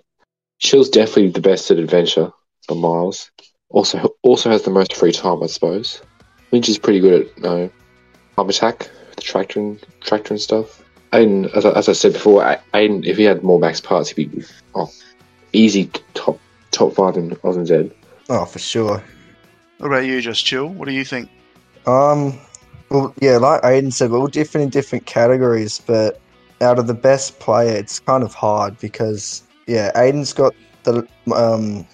Chill's definitely the best at adventure for miles. Also, also has the most free time, I suppose. Lynch is pretty good at uh, hub attack, the tractor and tractor and stuff. Aiden, as I, as I said before, A- Aiden, if he had more max parts, he'd be oh, easy top top five in Oz and Zed. Oh, for sure. What about you, Just Chill? What do you think? Um, well, yeah, like Aiden said, we're all different in different categories, but out of the best player, it's kind of hard because, yeah, Aiden's got the, um,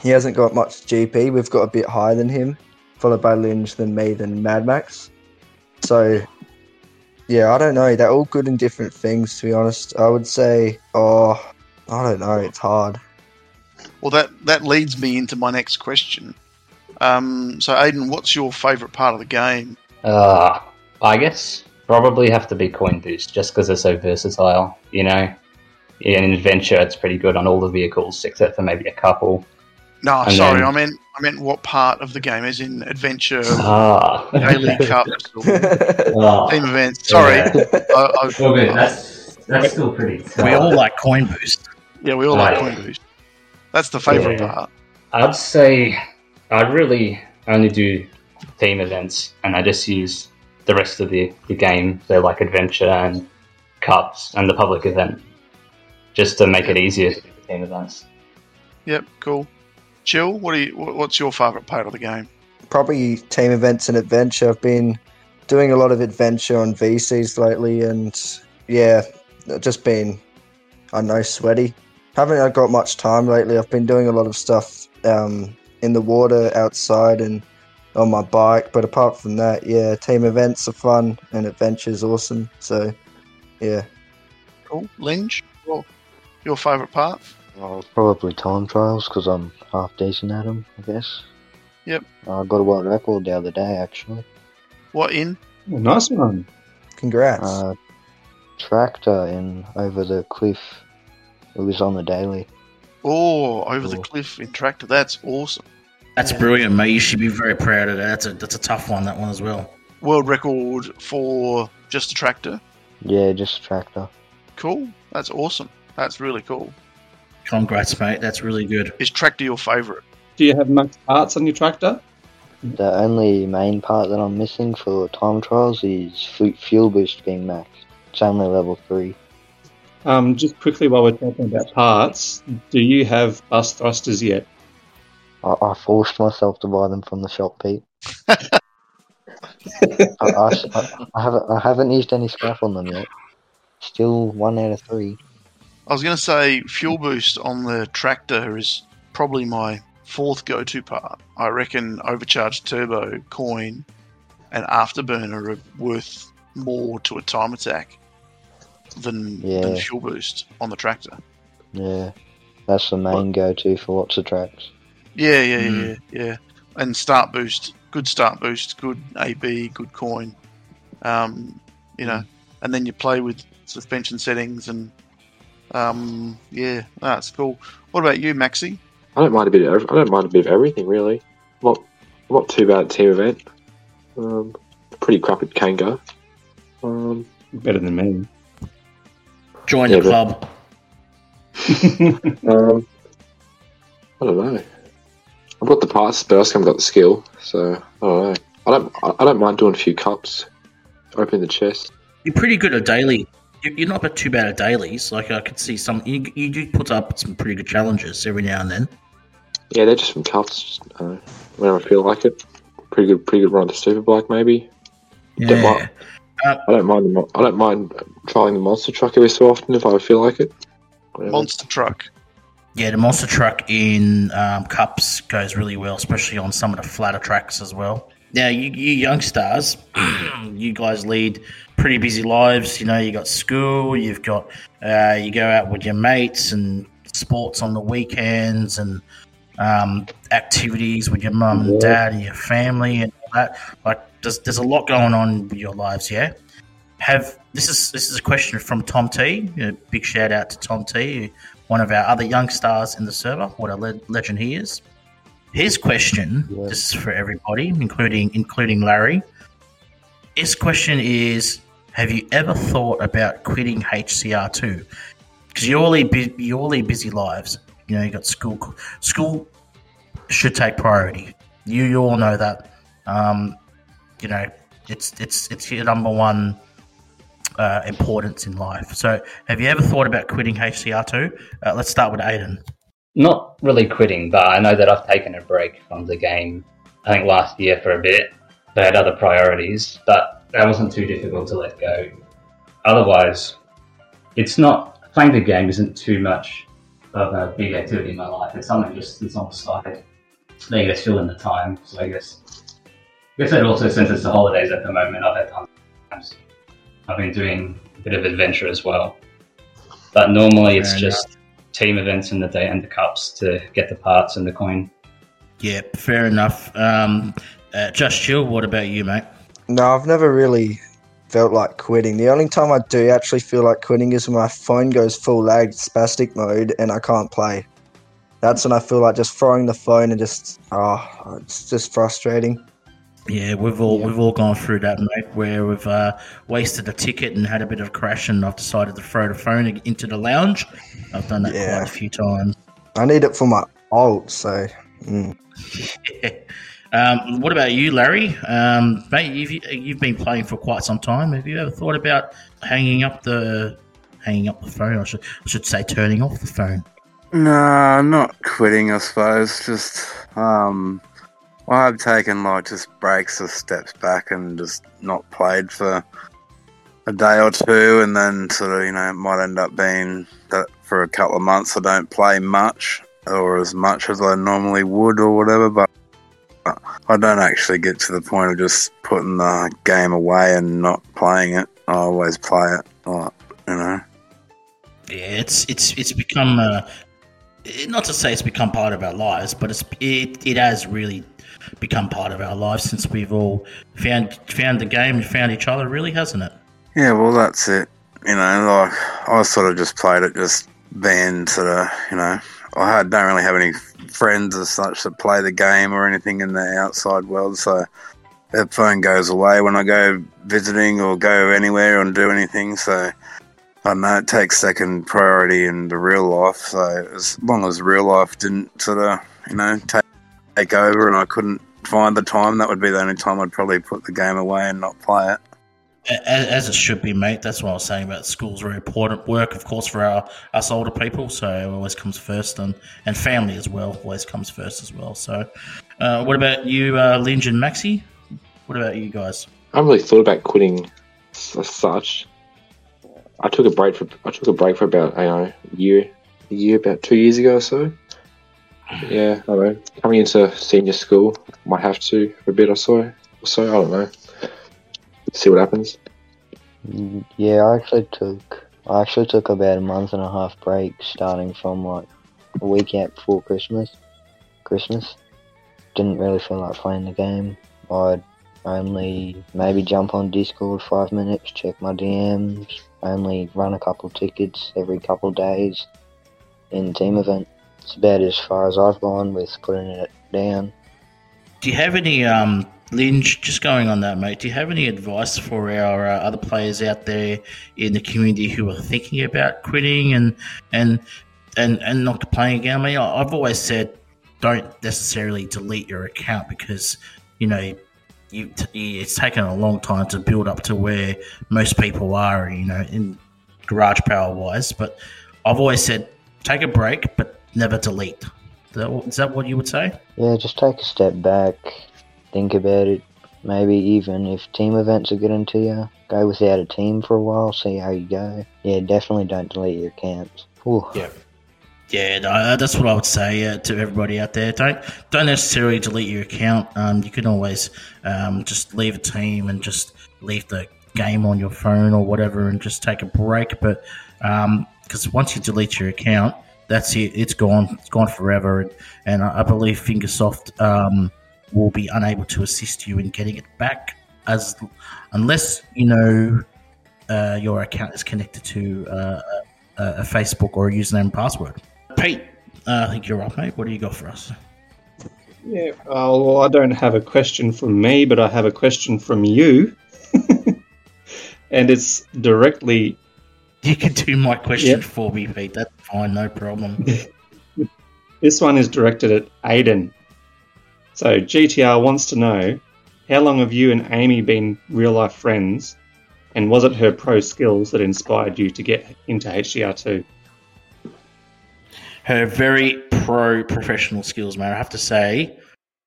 he hasn't got much GP. We've got a bit higher than him, followed by Lynch, then me, then Mad Max. So, yeah, I don't know. They're all good in different things, to be honest. I would say, oh, I don't know. It's hard. Well, that that leads me into my next question. Um, so, Aiden, what's your favourite part of the game? Uh, I guess probably have to be Coin Boost just because they're so versatile. You know, in adventure, it's pretty good on all the vehicles except for maybe a couple. No, And sorry, then- I meant I meant what part of the game, is in adventure, Ah. daily cups, or Ah. team events. Sorry, Yeah. I, I, Well, good. That's that's still pretty. Tough. We all like Coin Boost. yeah, we all like Right. coin boost. That's the favourite Yeah. part. I'd say I really only do team events, and I just use the rest of the, the game, so like adventure and cups and the public event, just to make it easier to do the team events. Yep, cool. Chill. What do you? What's your favourite part of the game? probably team events and adventure. I've been doing a lot of adventure on VCs lately, and yeah, just been I don't know sweaty. Haven't I got much time lately? I've been doing a lot of stuff um, in the water, outside, and on my bike. But apart from that, yeah, team events are fun and adventure's awesome. So yeah, Cool. Lynch. Well, your favourite part? Oh, probably time trials because I'm half decent at them, I guess. Yep. I got a world record the other day, actually. What in? Oh, nice one. congrats. Uh, tractor in over the cliff. It was on the daily. Oh, over the cliff in tractor. That's awesome. That's brilliant, mate. You should be very proud of that. That's a that's a tough one. That one as well. World record for just a tractor. Yeah, just a tractor. Cool. That's awesome. That's really cool. Congrats, mate. That's really good. Is tractor your favourite? Do you have max parts on your tractor? The only main part that I'm missing for time trials is fuel boost being maxed. It's only level 3. Um, just quickly while we're talking about parts, do you have bus thrusters yet? I, I forced myself to buy them from the shop, Pete. I, I- I haven't I haven't used any scrap on them yet. Still one out of three. I was going to say fuel boost on the tractor is probably my fourth go-to part. I reckon overcharged turbo, coin, and afterburner are worth more to a time attack than, than fuel boost on the tractor. Yeah, that's the main go-to for lots of tracks. Yeah, yeah, Mm. yeah, yeah. And start boost, good start boost, good AB, good coin. Um, you know, and then you play with suspension settings and um, yeah, that's cool. What about you, Maxi? I don't mind a bit. Of, I don't mind a bit of everything really. Not not too bad at team event. Um, pretty crap at Kanga. Um, Better than me. Join Yeah, the but- club. um, I don't know. I've got the parts, but I just haven't got the skill. So I don't know. I don't. I- I don't mind doing a few cups, Open the chest. You're pretty good at daily. You- You're not too bad at dailies. Like I could see some. You, you do put up some pretty good challenges every now and then. Yeah, they're just from cups. Just, uh, whenever I feel like it. Pretty good. Pretty good run to superbike maybe. Don't mind- Uh, I don't mind. The, I don't mind trying the monster truck every so often if I feel like it. Whatever. Monster truck. Yeah, the monster truck in um, cups goes really well, especially on some of the flatter tracks as well. Now, you, you young stars, you guys lead pretty busy lives. You know, you got school, you've got uh, you go out with your mates and sports on the weekends and um, activities with your mum and dad and your family and all that. Like, there's there's a lot going on with your lives. Yeah, have this is this is a question from Tom T. A big shout out to Tom T, one of our other young stars in the server. What a le- legend he is. His question, this is for everybody, including including Larry. His question is: Have you ever thought about quitting HCR two? Because you all lead bu- you all lead busy lives. You know, you got school. School should take priority. You you all know that. Um, you know, it's it's it's your number one uh, importance in life. So, have you ever thought about quitting HCR two? Uh, let's start with Aiden. Not really quitting, but I know that I've taken a break from the game. I think last year for a bit. I had other priorities, but that wasn't too difficult to let go. Otherwise, it's not playing the game isn't too much of a big activity in my life. It's something just it's on the side. Then I guess fill in the time. So I guess I guess that also since it's the holidays at the moment, I've had times I've been doing a bit of adventure as well. But normally it's Fair just team events in the day and the cups to get the parts and the coin. Yeah, fair enough. Um, uh, just chill. What about you, mate? No, I've never really felt like quitting. The only time I do actually feel like quitting is when my phone goes full lag spastic mode and I can't play. That's when I feel like just throwing the phone and just oh, it's just frustrating. Yeah, we've all we've all gone through that, mate. Where we've uh, wasted a ticket and had a bit of a crash, and I've decided to throw the phone into the lounge. I've done that Yeah. quite a few times. I need it for my alt, so mm. um, what about you, Larry? Um, mate, you've you've been playing for quite some time. Have you ever thought about hanging up the hanging up the phone? I should I should say turning off the phone. Nah, not quitting, I suppose. Just, um, well, I've taken like just breaks or steps back and just not played for a day or two, and then sort of, you know, it might end up being that for a couple of months I don't play much or as much as I normally would or whatever, but I don't actually get to the point of just putting the game away and not playing it. I always play it, like, you know. Yeah, it's it's it's become uh, not to say it's become part of our lives, but it's it, it has really become part of our lives since we've all found found the game and found each other. Really, hasn't it? Yeah, well, that's it. You know, like I sort of just played it, just being sort of, you know, I don't really have any friends as such that play the game or anything in the outside world, so that phone goes away when I go visiting or go anywhere and do anything. So I don't know it takes second priority in the real life. So as long as real life didn't sort of, you know, take take over and I couldn't find the time, that would be the only time I'd probably put the game away and not play it. As, as it should be, mate. That's what I was saying about school's very important. Work, of course, for our us older people, so it always comes first, and and family as well always comes first as well. So, uh, what about you, uh, Linge and Maxi? What about you guys? I haven't really thought about quitting as such. I took a break for I took a break for about I don't know a year, a year about two years ago or so. Yeah, I don't know. Coming into senior school, might have to for a bit or so. Or so I don't know. See what happens. Yeah, I actually took I actually took about a month and a half break starting from like a week out before Christmas. Christmas. Didn't really feel like playing the game. I'd Only maybe jump on Discord five minutes, check my DMs. Only run a couple tickets every couple days in team event. It's about as far as I've gone with putting it down. Do you have any, um, just going on that, mate, do you have any advice for our uh, other players out there in the community who are thinking about quitting and and and, and not playing again? I mean, I've always said don't necessarily delete your account because, you know, you, it's taken a long time to build up to where most people are, you know, in garage power wise. But I've always said take a break, but never delete. Is that, is that what you would say? Yeah, just take a step back, think about it. Maybe even if team events are getting to you, go without a team for a while, see how you go. Yeah, definitely don't delete your accounts. Ooh. Yeah. Yeah, no, uh, that's what I would say uh, to everybody out there. Don't don't necessarily delete your account. Um, you can always um, just leave a team and just leave the game on your phone or whatever, and just take a break. But because once you delete your account, that's it. It's gone. It's gone forever. And, and I believe Fingersoft um, will be unable to assist you in getting it back, as unless you know uh, your account is connected to uh, a, a Facebook or a username and password. Pete, uh, I think you're up, mate. What do you got for us? Yeah, uh, well, I don't have a question from me, but I have a question from you. and it's directly. You can do my question Yep. for me, Pete. That's fine, no problem. This one is directed at Aiden. So, GTR wants to know how long have you and Amy been real life friends? And was it her pro skills that inspired you to get into HCR2? Her very pro professional skills, man. I have to say,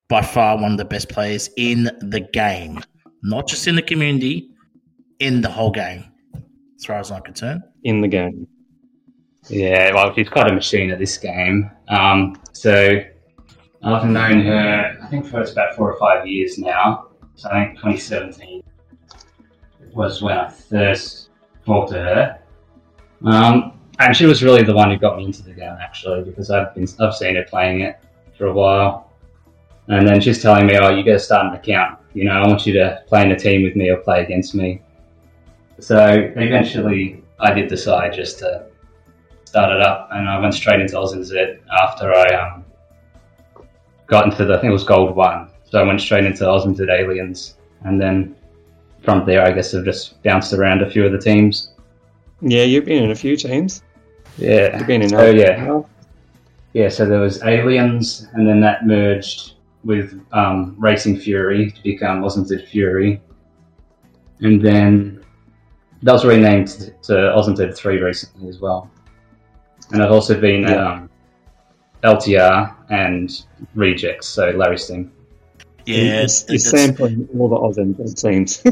by far one of the best players in the game. Not just in the community, in the whole game, as far as I'm concerned. In the game. Yeah, well, she's quite a machine at this game. Um, so I've known her, I think, for about four or five years now. So I think 2017 was when I first talked to her. Um, and she was really the one who got me into the game, actually, because I've been I've seen her playing it for a while. And then she's telling me, "Oh, you got to start an account. You know, I want you to play in a team with me or play against me." So eventually, I did decide just to start it up, and I went straight into Oz and Z after I um, got into the I think it was Gold One. So I went straight into Oz and Z Aliens, and then from there, I guess I've just bounced around a few of the teams. Yeah, you've been in a few teams. Yeah. You've been in. Oh yeah. Yeah. So there was Aliens, and then that merged with um, Racing Fury to become Oz and Z Fury, and then that was renamed to, to Oz and Z Three recently as well. And I've also been at Yeah. um, LTR and Rejects, so Larry Sting. Yeah, You're, it's, you're it's- sampling all the Oz and Z teams.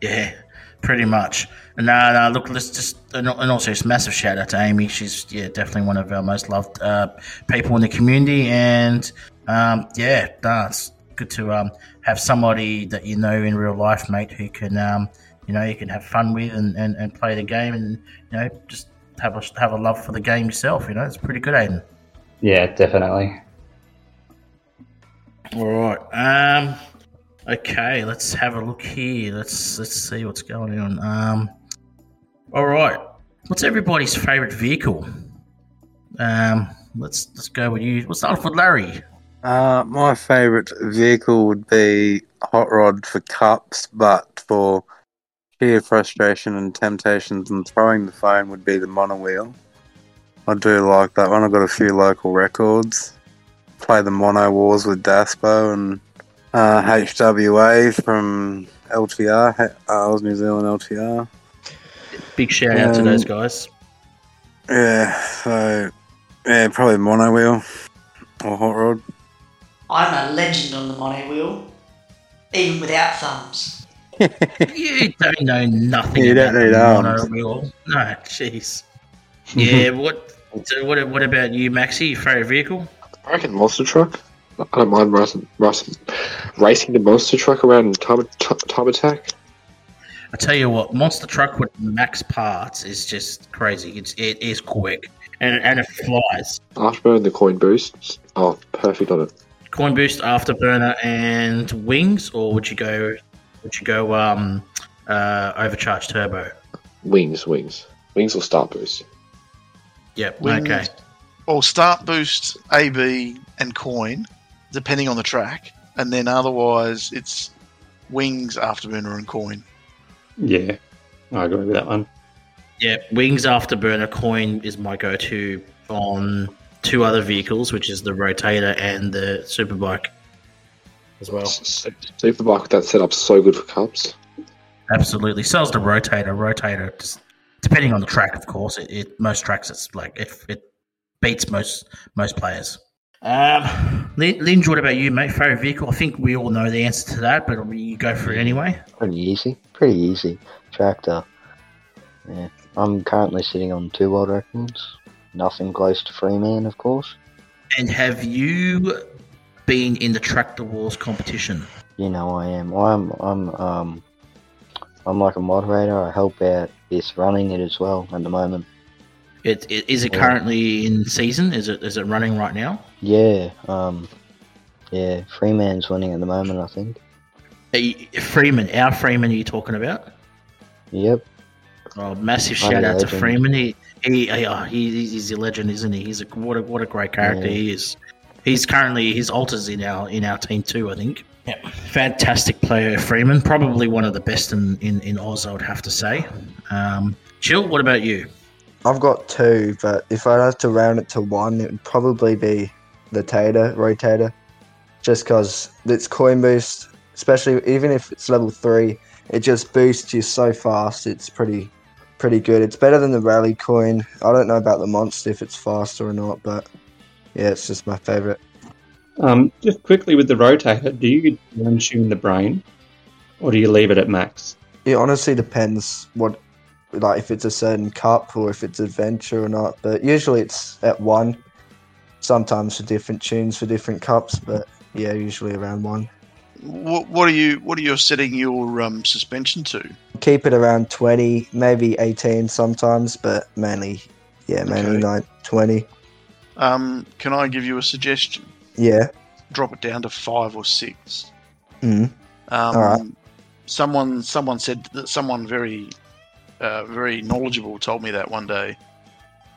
Yeah, pretty much. No, no, look, let's just, and and also it's massive shout out to Amy. She's, yeah, definitely one of our most loved uh, people in the community. And, um, yeah, no, it's good to um, have somebody that you know in real life, mate, who can, um, you know, you can have fun with and, and, and play the game and, you know, just have a, have a love for the game yourself. You know, it's pretty good, Aiden. Yeah, definitely. All right. Um. Okay. Let's have a look here. Let's let's see what's going on. Um. All right. What's everybody's favorite vehicle? Um. Let's let's go with you. We'll start off with Larry. Uh, my favourite vehicle would be Hot Rod for cups, but for sheer frustration and temptations and throwing the phone would be the monowheel. I do like that one. I've got a few local records. Play the Mono Wars with Daspo and uh, HWA from LTR, uh, Oz New Zealand LTR. Big shout out to Um, those guys. Yeah, so yeah, probably monowheel or hot rod. I'm a legend on the mono wheel, even without thumbs. You don't know nothing You about don't need the arms. monowheel. No, jeez. Yeah. what? So what? What about you, Maxi? Your favorite vehicle? I reckon monster truck. I don't mind racing, racing, racing the monster truck around time, t- time attack. I tell you what, monster truck with max parts is just crazy. It's it is quick and and it flies. Afterburn, the coin boosts. Oh, perfect on it. coin boost, afterburner, and wings, or would you go? Would you go um, uh, overcharge turbo? Wings, wings, wings or start boost. Yep. Wings, Okay. Or start boost, AB, and coin, depending on the track, and then otherwise it's wings, afterburner, and coin. Yeah, I agree with that one. Yeah, wings afterburner coin is my go-to on two other vehicles, which is the rotator and the superbike as well. Superbike with that setup's so good for cups. Absolutely. sells is the rotator. Rotator, just depending on the track, of course. It, it most tracks it's like it, it beats most most players. Um, Lin- Linge, what about you, mate? Favorite vehicle? I think we all know the answer to that, but you go for it anyway. Pretty easy. Pretty easy. Tractor. Yeah. I'm currently sitting on two world records. Nothing close to Freeman, of course. And have you been in the tractor wars competition? You know I am. I'm I'm um I'm like a moderator. I help out this running it as well at the moment. It, it is it Yeah. currently in season? Is it is it running right now? Yeah, um yeah, Freeman's winning at the moment I think. You- Freeman, our Freeman, are you talking about? Yep. Oh, massive I'm shout out to. Freeman. He, he, he, oh, he he's a legend, isn't he? He's a what a what a great character Yeah. he is. He's currently his alters in our in our team too, I think. Yeah, fantastic player, Freeman. Probably one of the best in in, in Oz, I would have to say. Um, Chill. What about you? I've got two, but if I had to round it to one, it would probably be the Tater Rotator, just because it's coin boost, especially even if it's level three, it just boosts you so fast. It's pretty, pretty good. It's better than the Rally coin. I don't know about the Monster if it's faster or not, but yeah, it's just my favorite. Um, just quickly with the rotator, do you one tune the brain, or do you leave it at max? It honestly depends what, like if it's a certain cup or if it's adventure or not. But usually it's at one. Sometimes for different tunes for different cups, but yeah, usually around one. What, what are you What are you setting your um, suspension to? Keep it around twenty, maybe eighteen sometimes, but mainly, yeah, mainly Okay. nine, 20. Um, can I give you a suggestion? Yeah. Drop it down to five or six. Mm. Um, All right. Someone someone said that someone very uh, very knowledgeable told me that one day,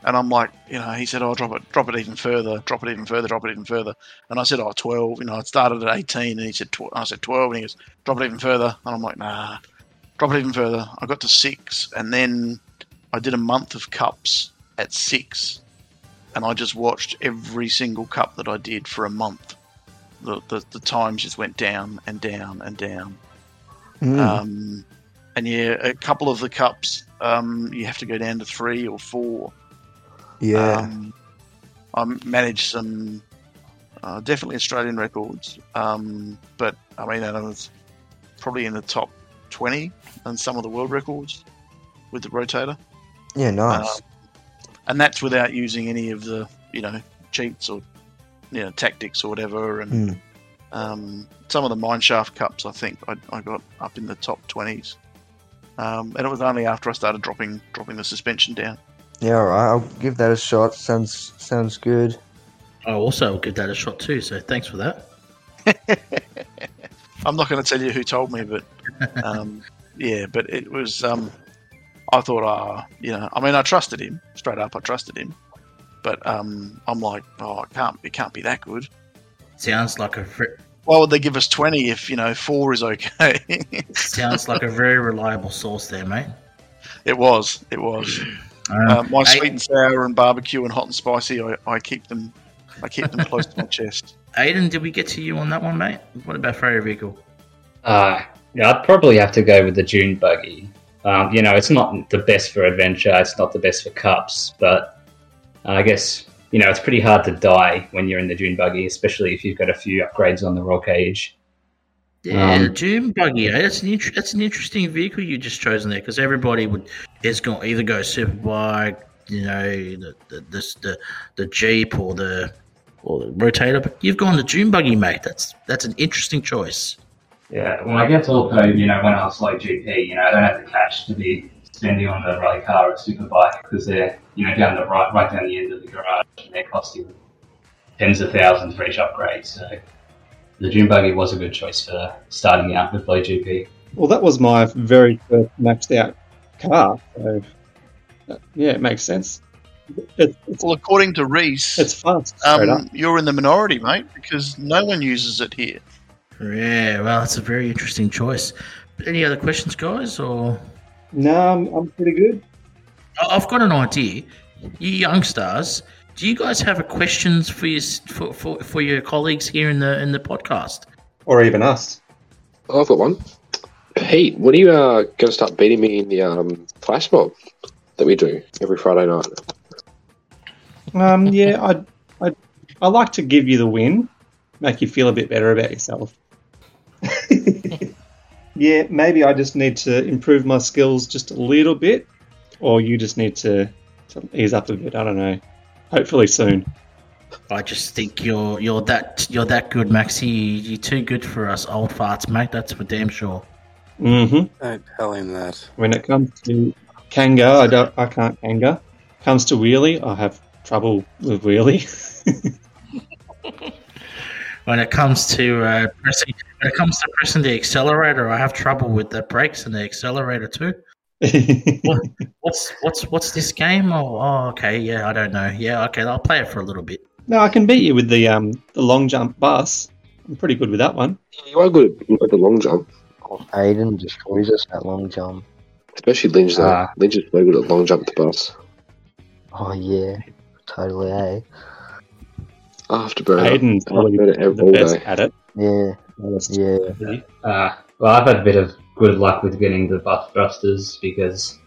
and I'm like, you know, he said, "Oh, drop it, drop it even further, drop it even further, drop it even further." And I said, "Oh, 12." You know, it started at 18, and he said, tw-. I said 12, and he goes, "Drop it even further." And I'm like, "Nah, drop it even further." I got to six, and then I did a month of cups at six, and I just watched every single cup that I did for a month. The, the, the times just went down and down and down. Mm. Um, and yeah, a couple of the cups, um, you have to go down to three or four. yeah. Um, I managed some, uh, definitely Australian records, um, but I mean, I was probably in the top 20 and some of the world records with the rotator. yeah, nice. And that's without using any of the, you know, cheats or, you know, tactics or whatever. And Mm. um, some of the mineshaft cups, I think I, I got up in the top 20s. Um, and it was only after I started dropping dropping the suspension down. yeah, all right. I'll give that a shot. Sounds sounds good. I also will give that a shot too. So thanks for that. I'm not going to tell you who told me, but um, yeah, but it was. Um, I thought, uh, you know, I mean, I trusted him straight up. I trusted him, but um, I'm like, oh, it can't, it can't be that good. Sounds like a fr- Why would they give us 20 if you know four is okay? sounds like a very reliable source there, mate. it was, it was. Um, Uh, my Ai- sweet and sour and barbecue and hot and spicy, I, I keep them, I keep them close to my chest. Aiden, did we get to you on that one, mate? What about favorite vehicle? Uh, yeah, I'd probably have to go with the Dune buggy. Um, you know, it's not the best for adventure, it's not the best for cups, but I guess, you know, it's pretty hard to die when you're in the Dune buggy, especially if you've got a few upgrades on the roll cage. Yeah, Um, the Dune buggy. Eh? That's an int- that's an interesting vehicle you just chosen there because everybody would is going to either go superbike, you know, the the, this, the the Jeep or the or the Rotator. But you've gone the Dune buggy, mate. That's that's an interesting choice. Yeah, well, I guess also, you know, when I was like GP, you know, I don't have the cash to be spending on the rally car or superbike because they're, you know, down the right, right down the end of the garage and they're costing tens of thousands for each upgrade. So the Dune Buggy was a good choice for starting out with low GP. Well, that was my very first maxed out car. So, uh, yeah, it makes sense. It, it's, Well, according to Reese, it's fast. um, you're in the minority, mate, because no one uses it here. Yeah, well, that's a very interesting choice. Any other questions, guys? Or No, I'm, I'm pretty good. I- I've got an idea. You young stars, do you guys have a questions for your for, for, for your colleagues here in the in the podcast? Or even us. Oh, I've got one. Pete, when are you uh, going to start beating me in the um, flash mob that we do every Friday night? Um, yeah, I, I, I like to give you the win, make you feel a bit better about yourself. yeah, maybe I just need to improve my skills just a little bit, or you just need to, to ease up a bit. I don't know. Hopefully soon. I just think you're you're that you're that good, Maxi. You're too good for us old farts, mate. That's for damn sure. Mm-hmm. Don't tell him that. When it comes to Kanga, I don't. I can't Kanga. Comes to wheelie, I have trouble with wheelie. When it comes to uh, pressing, when it comes to pressing the accelerator, I have trouble with the brakes and the accelerator too. What, what's what's what's this game? Oh, oh, okay, yeah, I don't know. Yeah, okay, I'll play it for a little bit. no, I can beat you with the um the long jump bus. I'm pretty good with that one. You are good at the long jump, Oh, Aiden destroys us at long jump. especially Lynch. Though. Ah. Lynch is very good at long jump the bus. Oh yeah, totally. Eh? Afterburner. Aiden's probably Afterburner the all best day. at it. Yeah, yeah. Uh, well, I've had a bit of good luck with getting the buff thrusters because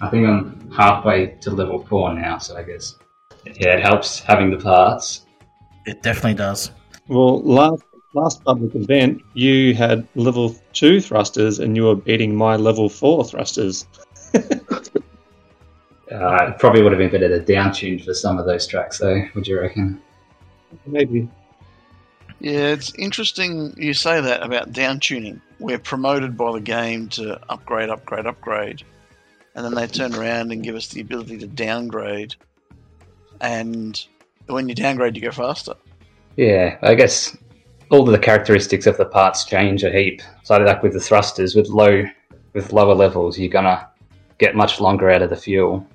I think I'm halfway to level four now. So I guess yeah, it helps having the parts. It definitely does. Well, last last public event, you had level two thrusters, and you were beating my level four thrusters. Uh, it probably would have been better to down tune for some of those tracks, though. Would you reckon? Maybe. Yeah, it's interesting you say that about down tuning. We're promoted by the game to upgrade, upgrade, upgrade. And then they turn around and give us the ability to downgrade. And when you downgrade, you go faster. Yeah, I guess all the characteristics of the parts change a heap. So like with the thrusters, with low, with lower levels, you're gonna get much longer out of the fuel.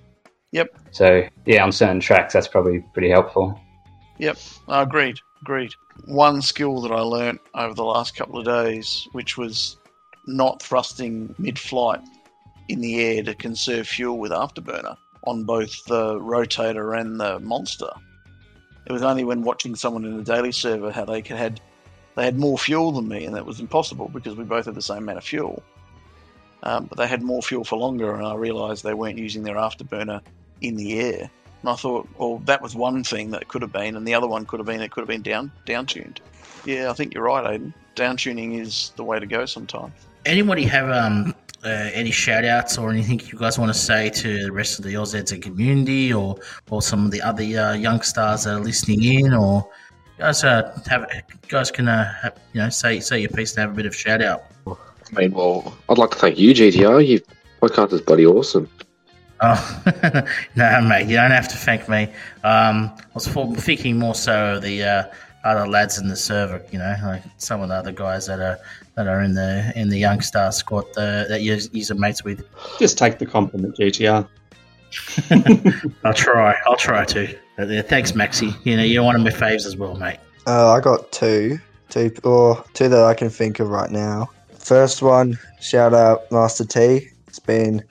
Yep. So yeah, on certain tracks, that's probably pretty helpful. Yep, agreed. Agreed. One skill that I learnt over the last couple of days, which was not thrusting mid-flight in the air to conserve fuel with afterburner on both the rotator and the monster. It was only when watching someone in the daily server how they could had they had more fuel than me, and that was impossible because we both had the same amount of fuel. Um, but they had more fuel for longer, and I realised they weren't using their afterburner in the air. And I thought, well, that was one thing that could have been, and the other one could have been it could have been down down tuned. Yeah, I think you're right, Aiden. Down tuning is the way to go sometimes. Anybody have um uh, any shout outs or anything you guys want to say to the rest of the OZZ community or or some of the other uh, young stars that are listening in or you guys uh, have you guys can uh, have, you know say say your piece and have a bit of shout out. I mean, well, I'd like to thank you, GTR. You podcast is bloody awesome. Oh no, mate, you don't have to thank me. Um, I was thinking more so of the uh, other lads in the server. You know, like some of the other guys that are that are in the in the young star squad uh, that you you're mates with. Just take the compliment, GTR. I'll try. I'll try to. Yeah, thanks, Maxi. You know, you're one of my faves as well, mate. Uh, I got two, two or two that I can think of right now. First one, shout out Master T. It's been a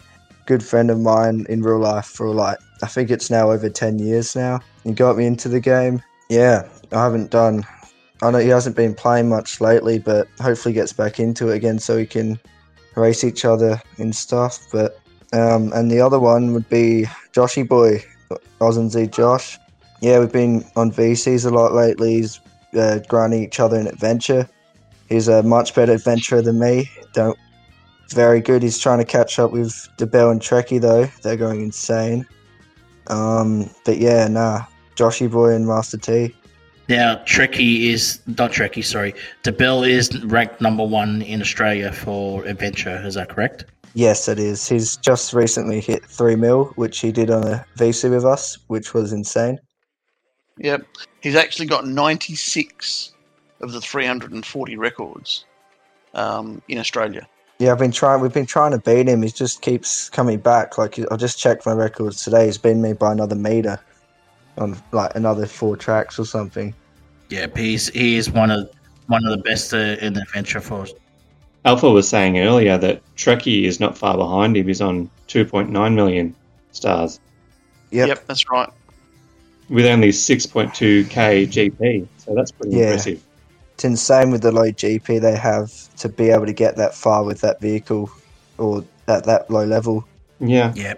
good friend of mine in real life for like I think it's now over ten years now. He got me into the game. Yeah, I haven't done. I know he hasn't been playing much lately, but hopefully gets back into it again so we can race each other and stuff. But um, and the other one would be Joshy Boy, Oz and Z Josh. Yeah, we've been on VCs a lot lately. He's uh, grinding each other in adventure. He's a much better adventurer than me. Don't very good. He's trying to catch up with DeBell and Trekkie though. They're going insane. Um, but yeah, nah. Joshy Boy and Master T. Now, Trekkie is not Trekkie. Sorry, DeBell is ranked number one in Australia for adventure. Is that correct? Yes, it is. He's just recently hit three mil, which he did on a VC with us, which was insane. Yep, he's actually got 96 of the 340 records um, in Australia. Yeah, I've been trying. We've been trying to beat him. He just keeps coming back. Like I just checked my records today. He's beaten me by another meter on like another four tracks or something. Yeah, he's he is one of one of the best uh, in the adventure force. Alpha was saying earlier that Trekkie is not far behind him. He's on 2.9 million stars Yep. that's right. with only 6.2k GP. So that's pretty Yeah. impressive. It's insane with the low GP they have to be able to get that far with that vehicle or at that low level. Yeah. Yeah,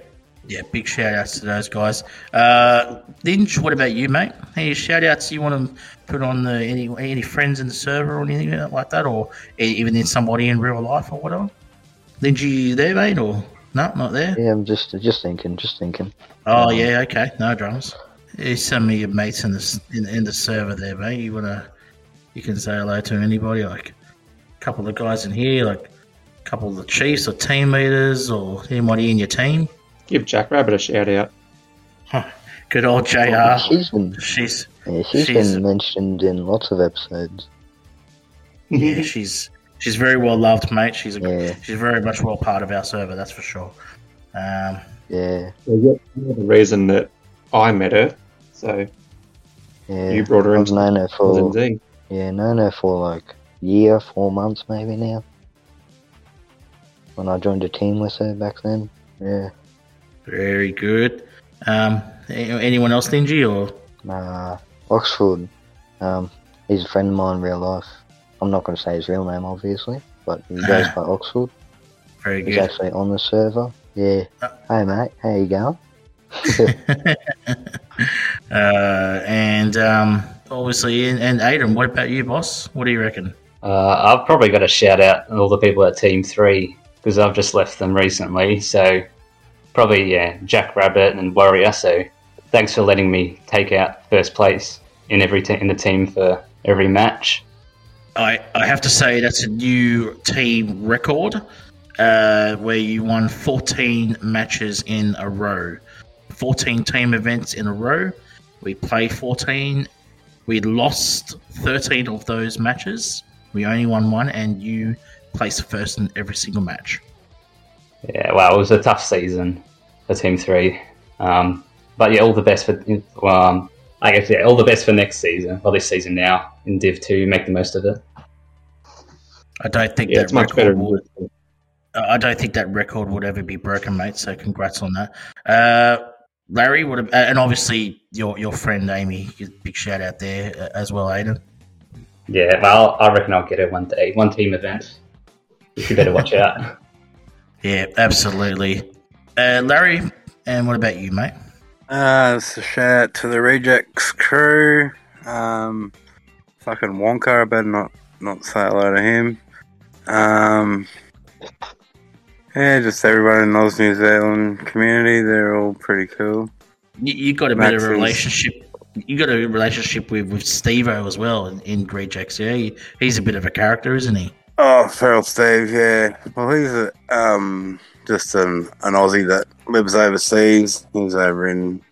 yeah. Big shout outs to those guys. Uh, Linge, what about you, mate? Any shout outs you want to put on the any any friends in the server or anything like that, or even in somebody in real life or whatever? Linge, you there, mate, or no, not there? Yeah, I'm just just thinking, just thinking. Oh yeah, okay, no drums. Here's some of your mates in the in, in the server there, mate. You wanna you can say hello to anybody, like a couple of guys in here, like a couple of the chiefs or team leaders or anybody in your team. Give Jack Rabbit a shout out. Good old JR. She's been She's yeah, she's she's- been mentioned in lots of episodes. yeah, she's she's very well loved, mate. She's a, Yeah. she's very much well part of our server, that's for sure. Um, Yeah, Well, you're you're the reason that I met her. So yeah. you brought her I've into known her for Z. yeah, known her for like year, four months maybe now. When I joined a team with her back then. Yeah. very good. Um, anyone else, Dingy, or Nah, Oxford. Um, he's a friend of mine in real life. I'm not going to say his real name, obviously, but he goes by Oxford. very He's good. He's actually on the server. Yeah. Hey, mate. How you going? uh, and um, obviously, and, and Aiden, what about you, boss? What do you reckon? Uh, I've probably got to shout out all the people at Team Three because I've just left them recently. So probably yeah, Jack Rabbit and Warrior. So thanks for letting me take out first place in every te- in the team for every match. I, I have to say that's a new team record uh, where you won 14 matches in a row. 14 team events in a row. We played 14. We lost 13 of those matches. We only won one, and you placed first in every single match. Yeah, well, it was a tough season for Team Three, um, but yeah, all the best for. Um, I guess yeah, all the best for next season. Well, this season now in Div Two, make the most of it. I don't think Yeah, that record better. would. I don't think that record would ever be broken, mate. So congrats on that, uh, Larry. Would have, and obviously your your friend Amy. Big shout out there uh, as well, Aiden. Yeah, well, I reckon I'll get it one day, one team event. You better watch out. Yeah, absolutely. Uh, Larry, and what about you, mate? Uh, it's a shout out to the Rejects crew. Um, fucking Wonka, I better not, not say hello to him. Um, yeah, just everybody in Oz New Zealand community, they're all pretty cool. You, you got a bit of a relationship. You got a relationship with with Steve-O as well in, in Rejects. Yeah, he, he's a bit of a character, isn't he? Oh, Feral Steve, yeah. Well, he's a, um, just an, an Aussie that lives overseas. He's over in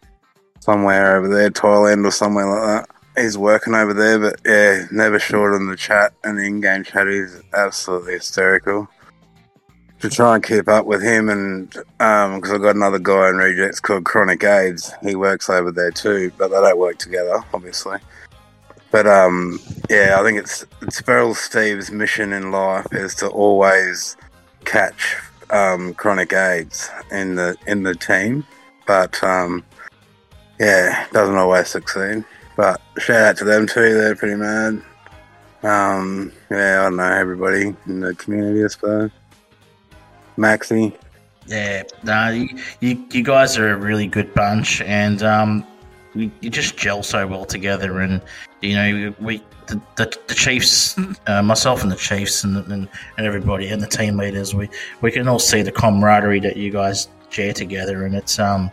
somewhere over there, Thailand or somewhere like that. He's working over there, but yeah, never short on the chat and the in-game chat. He's absolutely hysterical. To try and keep up with him, and because I've got another guy in Rejects called Chronic AIDS. He works over there too, but they don't work together, obviously. But um, yeah, I think it's it's Feral Steve's mission in life is to always catch um, chronic AIDS in the in the team, but um, yeah, doesn't always succeed. But shout out to them too; they're pretty mad. Um, yeah, I don't know everybody in the community, I suppose. Maxi, Yeah, no, you, you, you guys are a really good bunch, and um, we, you just gel so well together. And you know, we the, the, the Chiefs, uh, myself and the Chiefs, and, and and everybody, and the team leaders, we we can all see the camaraderie that you guys share together, and it's um,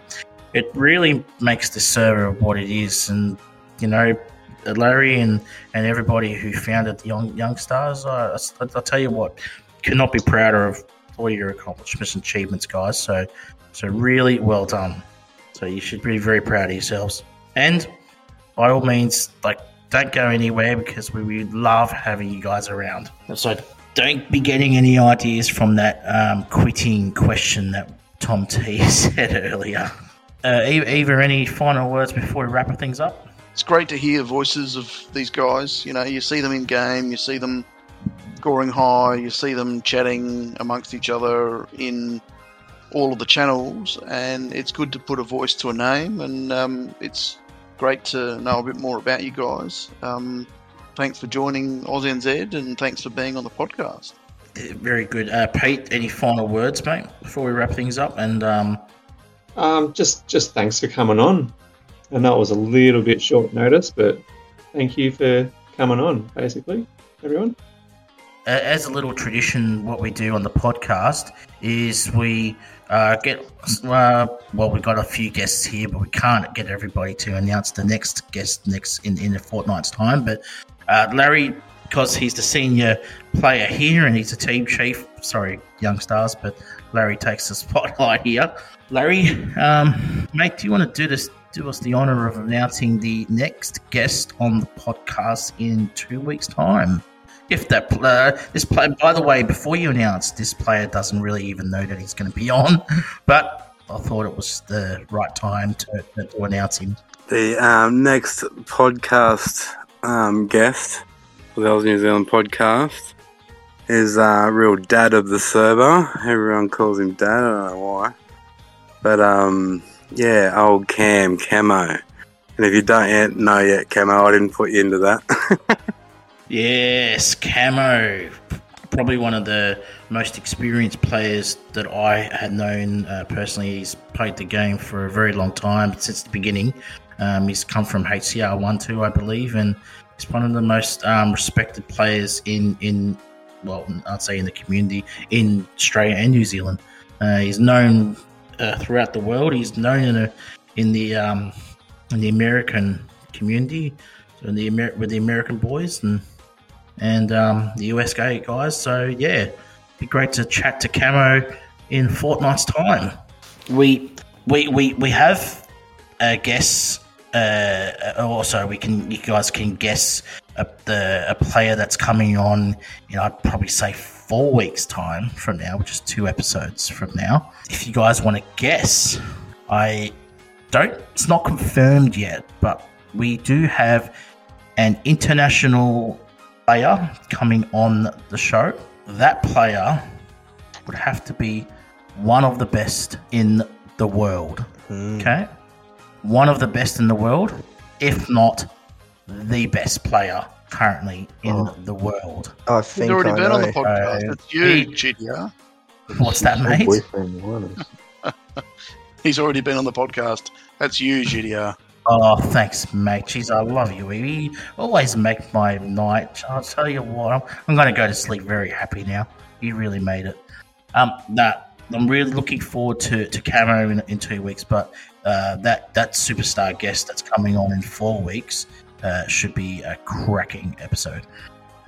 it really makes the server what it is. And you know, Larry and and everybody who founded the Young Young Stars, uh, I, I tell you what, cannot be prouder of all your accomplishments and achievements, guys. So, so really well done. So you should be very proud of yourselves. And by all means, like don't go anywhere because we would love having you guys around. So don't be getting any ideas from that um, quitting question that Tom T said earlier. Uh, Eva, any final words before we wrap things up? It's great to hear voices of these guys. You know, you see them in game, you see them scoring high, you see them chatting amongst each other in all of the channels, and it's good to put a voice to a name. And um, it's great to know a bit more about you guys. Um, thanks for joining AusNZ, and thanks for being on the podcast. Uh, Very good. Uh, Pete, any final words, mate, before we wrap things up? And um, Um, just just thanks for coming on. I know it was a little bit short notice, but thank you for coming on. Basically, everyone. As a little tradition, what we do on the podcast is we uh, get uh, well, we've got a few guests here, but we can't get everybody to announce the next guest next in, in a fortnight's time. But uh, Larry, because he's the senior player here and he's a team chief, sorry, young stars, but Larry takes the spotlight here. Larry, um, mate, do you want to do this? Do us the honor of announcing the next guest on the podcast in two weeks' time if that uh, this player, by the way, before you announce, this player doesn't really even know that he's going to be on, but I thought it was the right time to, to announce him. The um, next podcast um, guest for the Oz New Zealand podcast is uh, real dad of the server. Everyone calls him dad. I don't know why, but um, yeah, old Cam Camo. And if you don't yet know yet, Camo, I didn't put you into that. Yes, Camo, probably one of the most experienced players that I had known uh, personally. He's played the game for a very long time since the beginning. Um, he's come from HCR one two, I believe, and he's one of the most um, respected players in in well, I'd say in the community in Australia and New Zealand. Uh, he's known uh, throughout the world. He's known in a, in the um, in the American community, so in the Amer- with the American boys and and um, the US guys. So yeah, be great to chat to Camo in fortnight's time. We we we we have uh, guests. Uh, also, we can you guys can guess a, the a player that's coming on. You know, I'd probably say four weeks time from now, which is two episodes from now. If you guys want to guess, I don't. It's not confirmed yet, but we do have an international player coming on the show. That player would have to be one of the best in the world. Okay? One of the best in the world, if not the best player currently in the world. I He's think already I been on the podcast. Uh, It's you, he- GTR. What's that, mate? He's already been on the podcast. That's you, GTR. Oh, thanks, mate. Jeez, I love you. You always make my night. I'll tell you what, I'm, I'm going to go to sleep very happy now. You really made it. Um, that I'm really looking forward to to Camo in, in two weeks, but uh, that that superstar guest that's coming on in four weeks uh, should be a cracking episode.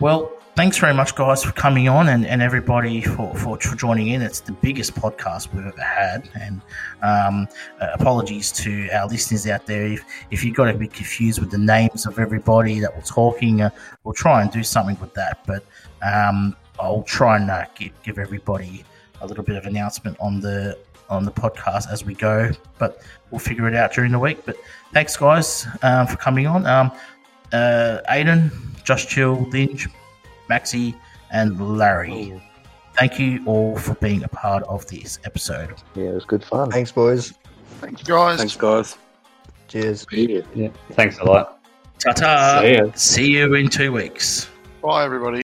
Well, thanks very much, guys, for coming on and, and everybody for, for joining in. It's the biggest podcast we've ever had. And um, uh, apologies to our listeners out there. If, if you got a bit confused with the names of everybody that we're talking, uh, we'll try and do something with that. But um, I'll try and uh, give, give everybody a little bit of announcement on the on the podcast as we go. But we'll figure it out during the week. But thanks, guys, um, for coming on. Um, uh, Aiden, Josh Chill, Linge, Maxi, and Larry. Oh. Thank you all for being a part of this episode. Yeah, it was good fun. Thanks, boys. Thank you, guys. Thanks, guys. Cheers. Yeah. Yeah, thanks a lot. Ta ta. See. See you in two weeks. Bye, everybody.